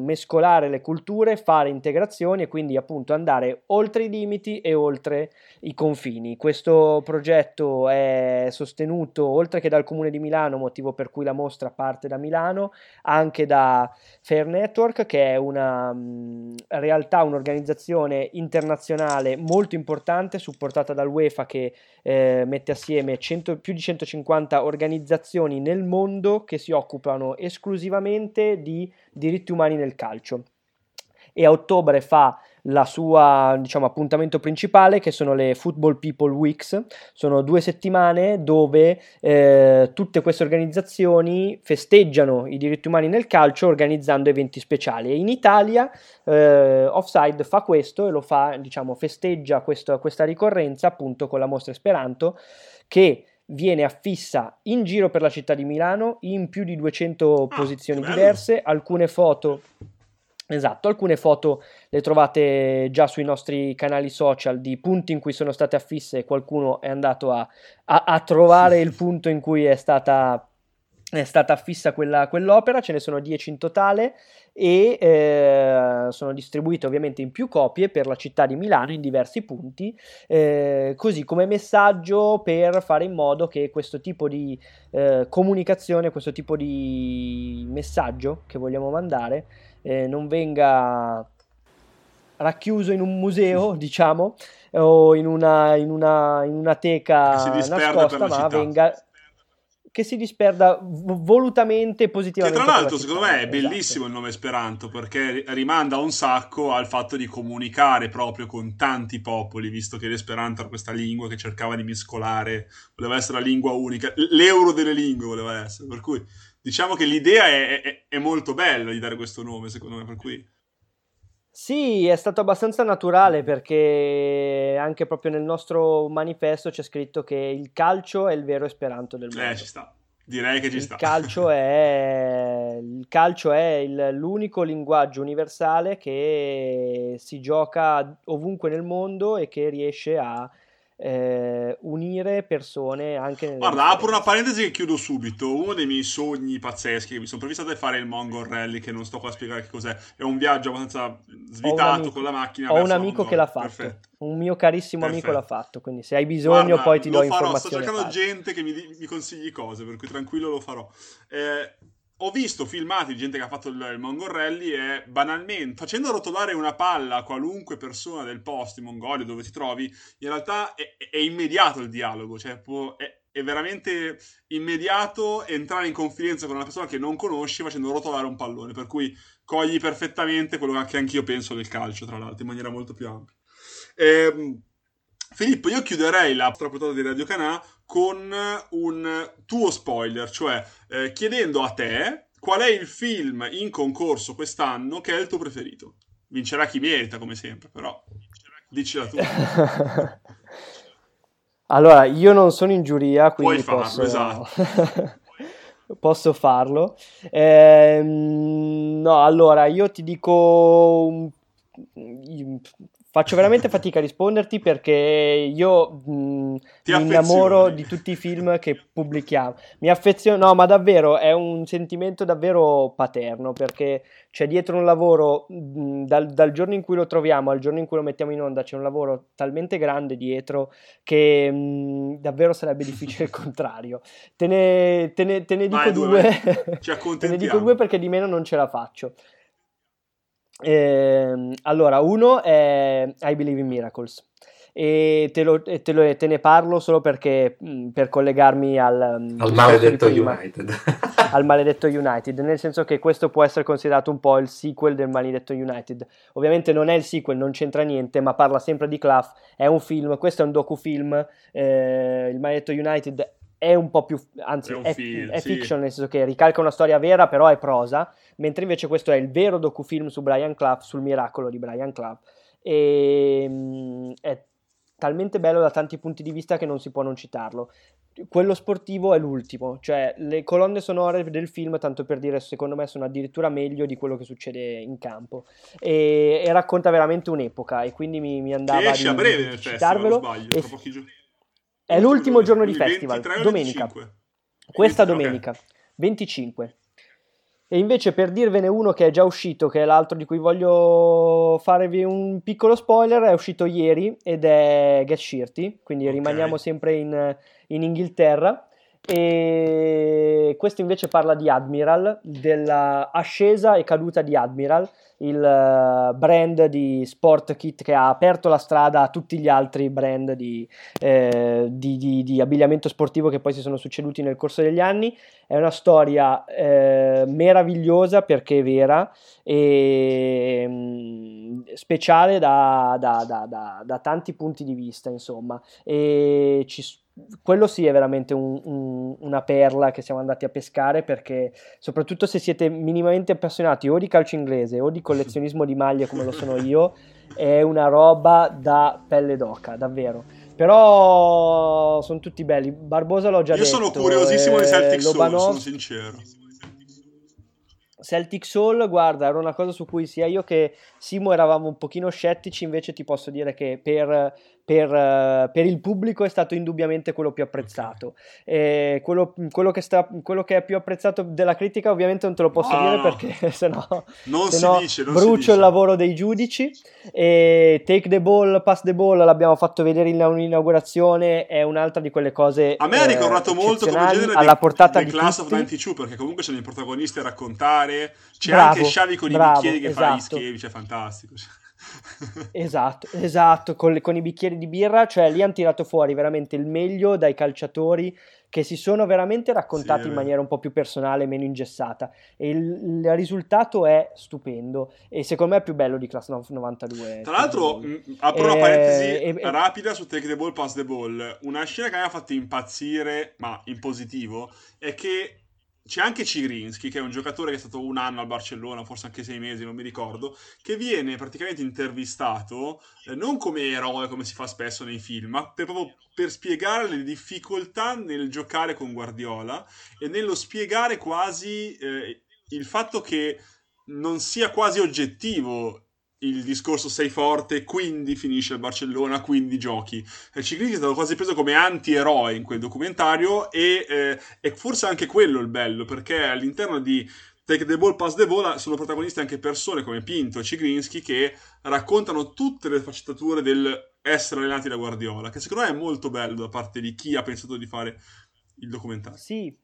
mescolare le culture, fare integrazioni e quindi appunto andare oltre i limiti e oltre i confini. Questo progetto è sostenuto oltre che dal Comune di Milano, motivo per cui la mostra parte da Milano, anche da Fair Network, che è una mh, realtà, un'organizzazione internazionale molto importante, supportata dall'UEFA che eh, mette assieme 100, più di 150 organizzazioni nel mondo che si occupano esclusivamente di diritti umani nel calcio. E a ottobre fa la sua diciamo, appuntamento principale che sono le Football People Weeks, sono due settimane dove eh, tutte queste organizzazioni festeggiano i diritti umani nel calcio organizzando eventi speciali e in Italia eh, Offside fa questo e lo fa, diciamo, festeggia questo, questa ricorrenza appunto con la mostra Esperanto che viene affissa in giro per la città di Milano in più di 200 ah, posizioni diverse, alcune foto Esatto, alcune foto le trovate già sui nostri canali social di punti in cui sono state affisse e qualcuno è andato a, a, a trovare il punto in cui è stata, è stata affissa quella, quell'opera, ce ne sono 10 in totale e eh, sono distribuite ovviamente in più copie per la città di Milano in diversi punti, eh, così come messaggio per fare in modo che questo tipo di eh, comunicazione, questo tipo di messaggio che vogliamo mandare eh, non venga racchiuso in un museo, diciamo, o in una, in una, in una teca nascosta, ma venga che si disperda volutamente positivamente. Che tra l'altro, secondo me, è esatto. bellissimo il nome Esperanto perché rimanda un sacco al fatto di comunicare proprio con tanti popoli, visto che l'Esperanto era questa lingua che cercava di mescolare, voleva essere la lingua unica, l'euro delle lingue voleva essere. Per cui diciamo che l'idea è, è, è molto bella di dare questo nome, secondo me, per cui... Sì, è stato abbastanza naturale perché anche proprio nel nostro manifesto c'è scritto che il calcio è il vero esperanto del mondo. Eh, ci sta. Direi che ci il sta. Calcio è, il calcio è il, l'unico linguaggio universale che si gioca ovunque nel mondo e che riesce a eh, unire persone anche Guarda, apro una parentesi e chiudo subito. Uno dei miei sogni pazzeschi che mi sono prefissato è fare il Mongol Rally, che non sto qua a spiegare che cos'è. È un viaggio abbastanza svitato con la macchina. Ho un amico che l'ha fatto. Perfetto. Un mio carissimo Perfetto. amico l'ha fatto, quindi se hai bisogno Guarda, poi ti do farò, informazioni. Sto cercando gente che mi, mi, consigli cose, per cui tranquillo lo farò. Eh, ho visto filmati di gente che ha fatto il, il Mongol Rally e banalmente facendo rotolare una palla a qualunque persona del posto in Mongolia dove ti trovi, in realtà è, è immediato il dialogo, cioè può, è, è, veramente immediato entrare in confidenza con una persona che non conosci facendo rotolare un pallone, per cui cogli perfettamente quello che anch'io penso del calcio, tra l'altro, in maniera molto più ampia. Ehm, Filippo, io chiuderei la puntata di Radio Canà con un tuo spoiler, cioè eh, chiedendo a te qual è il film in concorso quest'anno che è il tuo preferito. Vincerà chi merita, come sempre, però dicela tu. allora, io non sono in giuria, quindi Puoi farlo, esatto. posso farlo. Eh, no, allora io ti dico Faccio veramente fatica a risponderti perché io mh, mi innamoro di tutti i film che pubblichiamo. Mi affeziono, no, ma davvero è un sentimento davvero paterno perché c'è dietro un lavoro, mh, dal, dal, giorno in cui lo troviamo al giorno in cui lo mettiamo in onda, c'è un lavoro talmente grande dietro che mh, davvero sarebbe difficile il contrario. Te ne, te ne, te ne dico Vai, due, te ne dico due perché di meno non ce la faccio. Eh, allora, uno è I Believe in Miracles e te, lo, te, lo, te ne parlo solo perché per collegarmi al, al maledetto United. al maledetto United, nel senso che questo può essere considerato un po' il sequel del maledetto United. Ovviamente non è il sequel, non c'entra niente, ma parla sempre di Clough, è un film, questo è un docufilm, eh, il maledetto United è un po' più, anzi è, è, film, è sì. fiction, nel senso che ricalca una storia vera, però è prosa, mentre invece questo è il vero docufilm su Brian Clough, sul miracolo di Brian Clough, e mh, mm, è talmente bello da tanti punti di vista che non si può non citarlo. Quello sportivo è l'ultimo, cioè le colonne sonore del film, tanto per dire, secondo me sono addirittura meglio di quello che succede in campo e, e racconta veramente un'epoca e quindi mi, mi andava che esce di, a breve nel festival, sbaglio, tra pochi giorni è l'ultimo giorno di festival, domenica. 25. Questa domenica, okay. 25. E invece per dirvene uno che è già uscito, che è l'altro di cui voglio farvi un piccolo spoiler, è uscito ieri ed è Get Shirty, quindi okay. rimaniamo sempre in, in Inghilterra. E questo invece parla di Admiral, della ascesa e caduta di Admiral il eh, brand di sport kit che ha aperto la strada a tutti gli altri brand di, eh, di, di, di abbigliamento sportivo che poi si sono succeduti nel corso degli anni. È una storia eh, meravigliosa perché vera e mh, mm, speciale da, da, da, da, tanti punti di vista, insomma. E ci, quello sì è veramente un, un, una perla che siamo andati a pescare perché soprattutto se siete minimamente appassionati o di calcio inglese o di collezionismo di maglie come lo sono io è una roba da pelle d'oca davvero. Però sono tutti belli. Barbosa l'ho già io detto io sono curiosissimo eh, di Celtic Soul sono sincero. Celtic Soul, guarda, era una cosa su cui sia io che Simo eravamo un pochino scettici, invece ti posso dire che per per, uh, per, il pubblico è stato indubbiamente quello più apprezzato. E quello, quello, che sta, quello, che è più apprezzato della critica ovviamente non te lo posso no, dire perché se no, non se no dice, non brucio il lavoro dei giudici. E Take the Ball, Pass the Ball l'abbiamo fatto vedere in un'inaugurazione, è un'altra di quelle cose A me ha ricordato eh, molto come genere alla portata di, di Class tutti. of 92 perché comunque sono i protagonisti a raccontare, c'è bravo, anche Sciavi con bravo, i bicchieri che esatto. fa gli esatto. schievi, cioè fantastico esatto, esatto, con, le, con, i bicchieri di birra, cioè lì hanno tirato fuori veramente il meglio dai calciatori che si sono veramente raccontati sì, in maniera un po' più personale, meno ingessata. E il, il, risultato è stupendo. E secondo me è più bello di Class 92. Tra l'altro, mh, apro una parentesi eh, rapida su Take the Ball, Pass the Ball, una scena che mi ha fatto impazzire, ma in positivo, è che c'è anche Cirinsky, che è un giocatore che è stato un anno al Barcellona, forse anche sei mesi, non mi ricordo, che viene praticamente intervistato eh, non come eroe, come si fa spesso nei film, ma per, proprio per spiegare le difficoltà nel giocare con Guardiola e nello spiegare quasi eh, il fatto che non sia quasi oggettivo il discorso sei forte, quindi finisce il Barcellona, quindi giochi. Il ciclismo è stato quasi preso come anti-eroe in quel documentario e eh, è forse anche quello il bello, perché all'interno di Take the Ball, Pass the Ball sono protagonisti anche persone come Pinto e Cigrinski che raccontano tutte le sfaccettature del essere allenati da Guardiola, che secondo me è molto bello da parte di chi ha pensato di fare il documentario. Sì,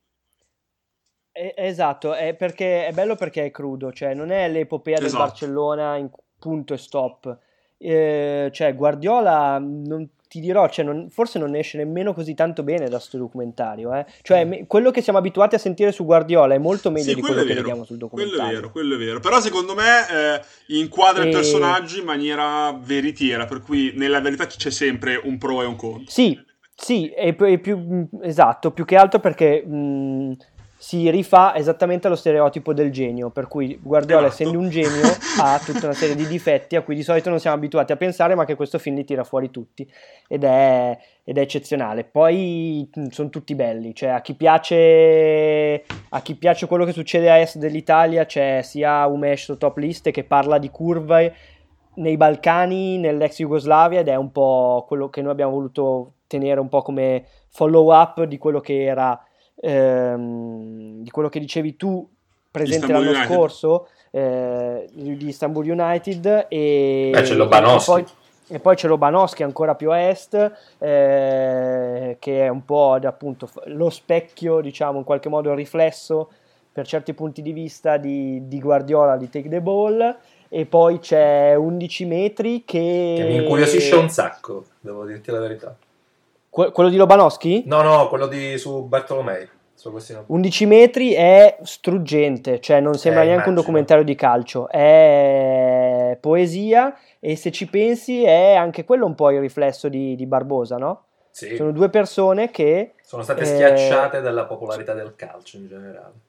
esatto, è, perché, è bello perché è crudo, cioè non è l'epopea esatto. del Barcellona in punto e stop. Eh, cioè, Guardiola non ti dirò, cioè non, forse non esce nemmeno così tanto bene da questo documentario. Eh? Cioè, mm. me, quello che siamo abituati a sentire su Guardiola è molto meglio sì, di quello, che vediamo sul documentario. Quello è vero, quello è vero. Però secondo me eh, inquadra e... il personaggio in maniera veritiera, per cui nella verità c'è sempre un pro e un contro. Sì, sì, e, e più, esatto, più che altro perché... Mh, si rifà esattamente allo stereotipo del genio, per cui Guardiola, esatto. essendo un genio, ha tutta una serie di difetti a cui di solito non siamo abituati a pensare, ma che questo film li tira fuori tutti ed è, ed è eccezionale. Poi sono tutti belli, cioè a chi, piace, a chi piace quello che succede a est dell'Italia c'è sia Umesh su Top List che parla di curve nei Balcani, nell'ex Jugoslavia ed è un po' quello che noi abbiamo voluto tenere un po' come follow up di quello che era ehm, di quello che dicevi tu presente Istanbul l'anno United. scorso eh, di Istanbul United e, Beh, c'è Lobanowski. E poi, e poi c'è Lobanowski ancora più a est eh, che è un po' appunto lo specchio diciamo in qualche modo il riflesso per certi punti di vista di, di Guardiola di Take the Ball e poi c'è 11 metri che... che mi incuriosisce un sacco devo dirti la verità Que- quello di Lobanowski? No, no, quello di, su Bartolomei. 11 metri è struggente, cioè non sembra eh, neanche immagino. un documentario di calcio, è poesia e se ci pensi è anche quello un po' il riflesso di, di Barbosa, no? Sì. Sono due persone che... Sono state eh, schiacciate dalla popolarità del calcio in generale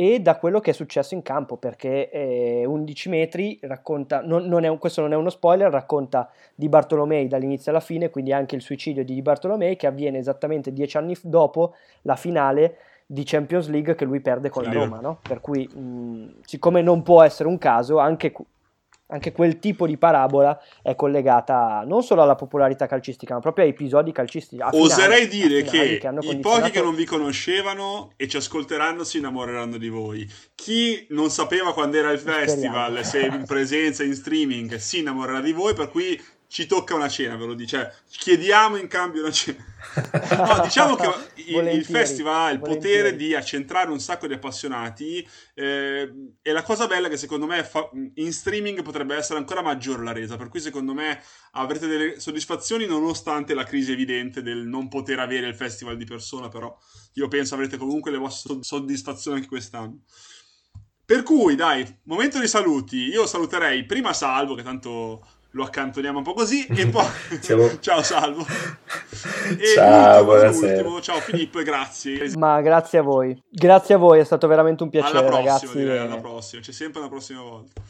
e da quello che è successo in campo, perché eh, 11 metri racconta, non, non un, questo non è uno spoiler, racconta di Bartolomei dall'inizio alla fine, quindi anche il suicidio di Bartolomei che avviene esattamente dieci anni dopo la finale di Champions League che lui perde con la Roma, no? per cui mh, siccome non può essere un caso, anche anche quel tipo di parabola è collegata non solo alla popolarità calcistica, ma proprio a episodi calcistici. A Oserei finali, dire che, che i pochi che non vi conoscevano e ci ascolteranno si innamoreranno di voi. Chi non sapeva quando era il festival, Speriamo. se in presenza, in streaming, si innamorerà di voi, per cui ci tocca una cena, ve lo dice. Cioè, chiediamo in cambio una cena. No, diciamo che il, il, festival ha il volentieri. potere di accentrare un sacco di appassionati eh, e la cosa bella è che secondo me fa, in streaming potrebbe essere ancora maggiore la resa, per cui secondo me avrete delle soddisfazioni nonostante la crisi evidente del non poter avere il festival di persona, però io penso avrete comunque le vostre soddisfazioni anche quest'anno. Per cui, dai, momento di saluti. Io saluterei prima Salvo, che tanto lo accantoniamo un po' così e poi Siamo... ciao Salvo. E ciao buonasera. ciao Filippo e grazie. Ma grazie a voi. Grazie a voi è stato veramente un piacere alla prossima, ragazzi. direi, alla prossima. C'è sempre una prossima volta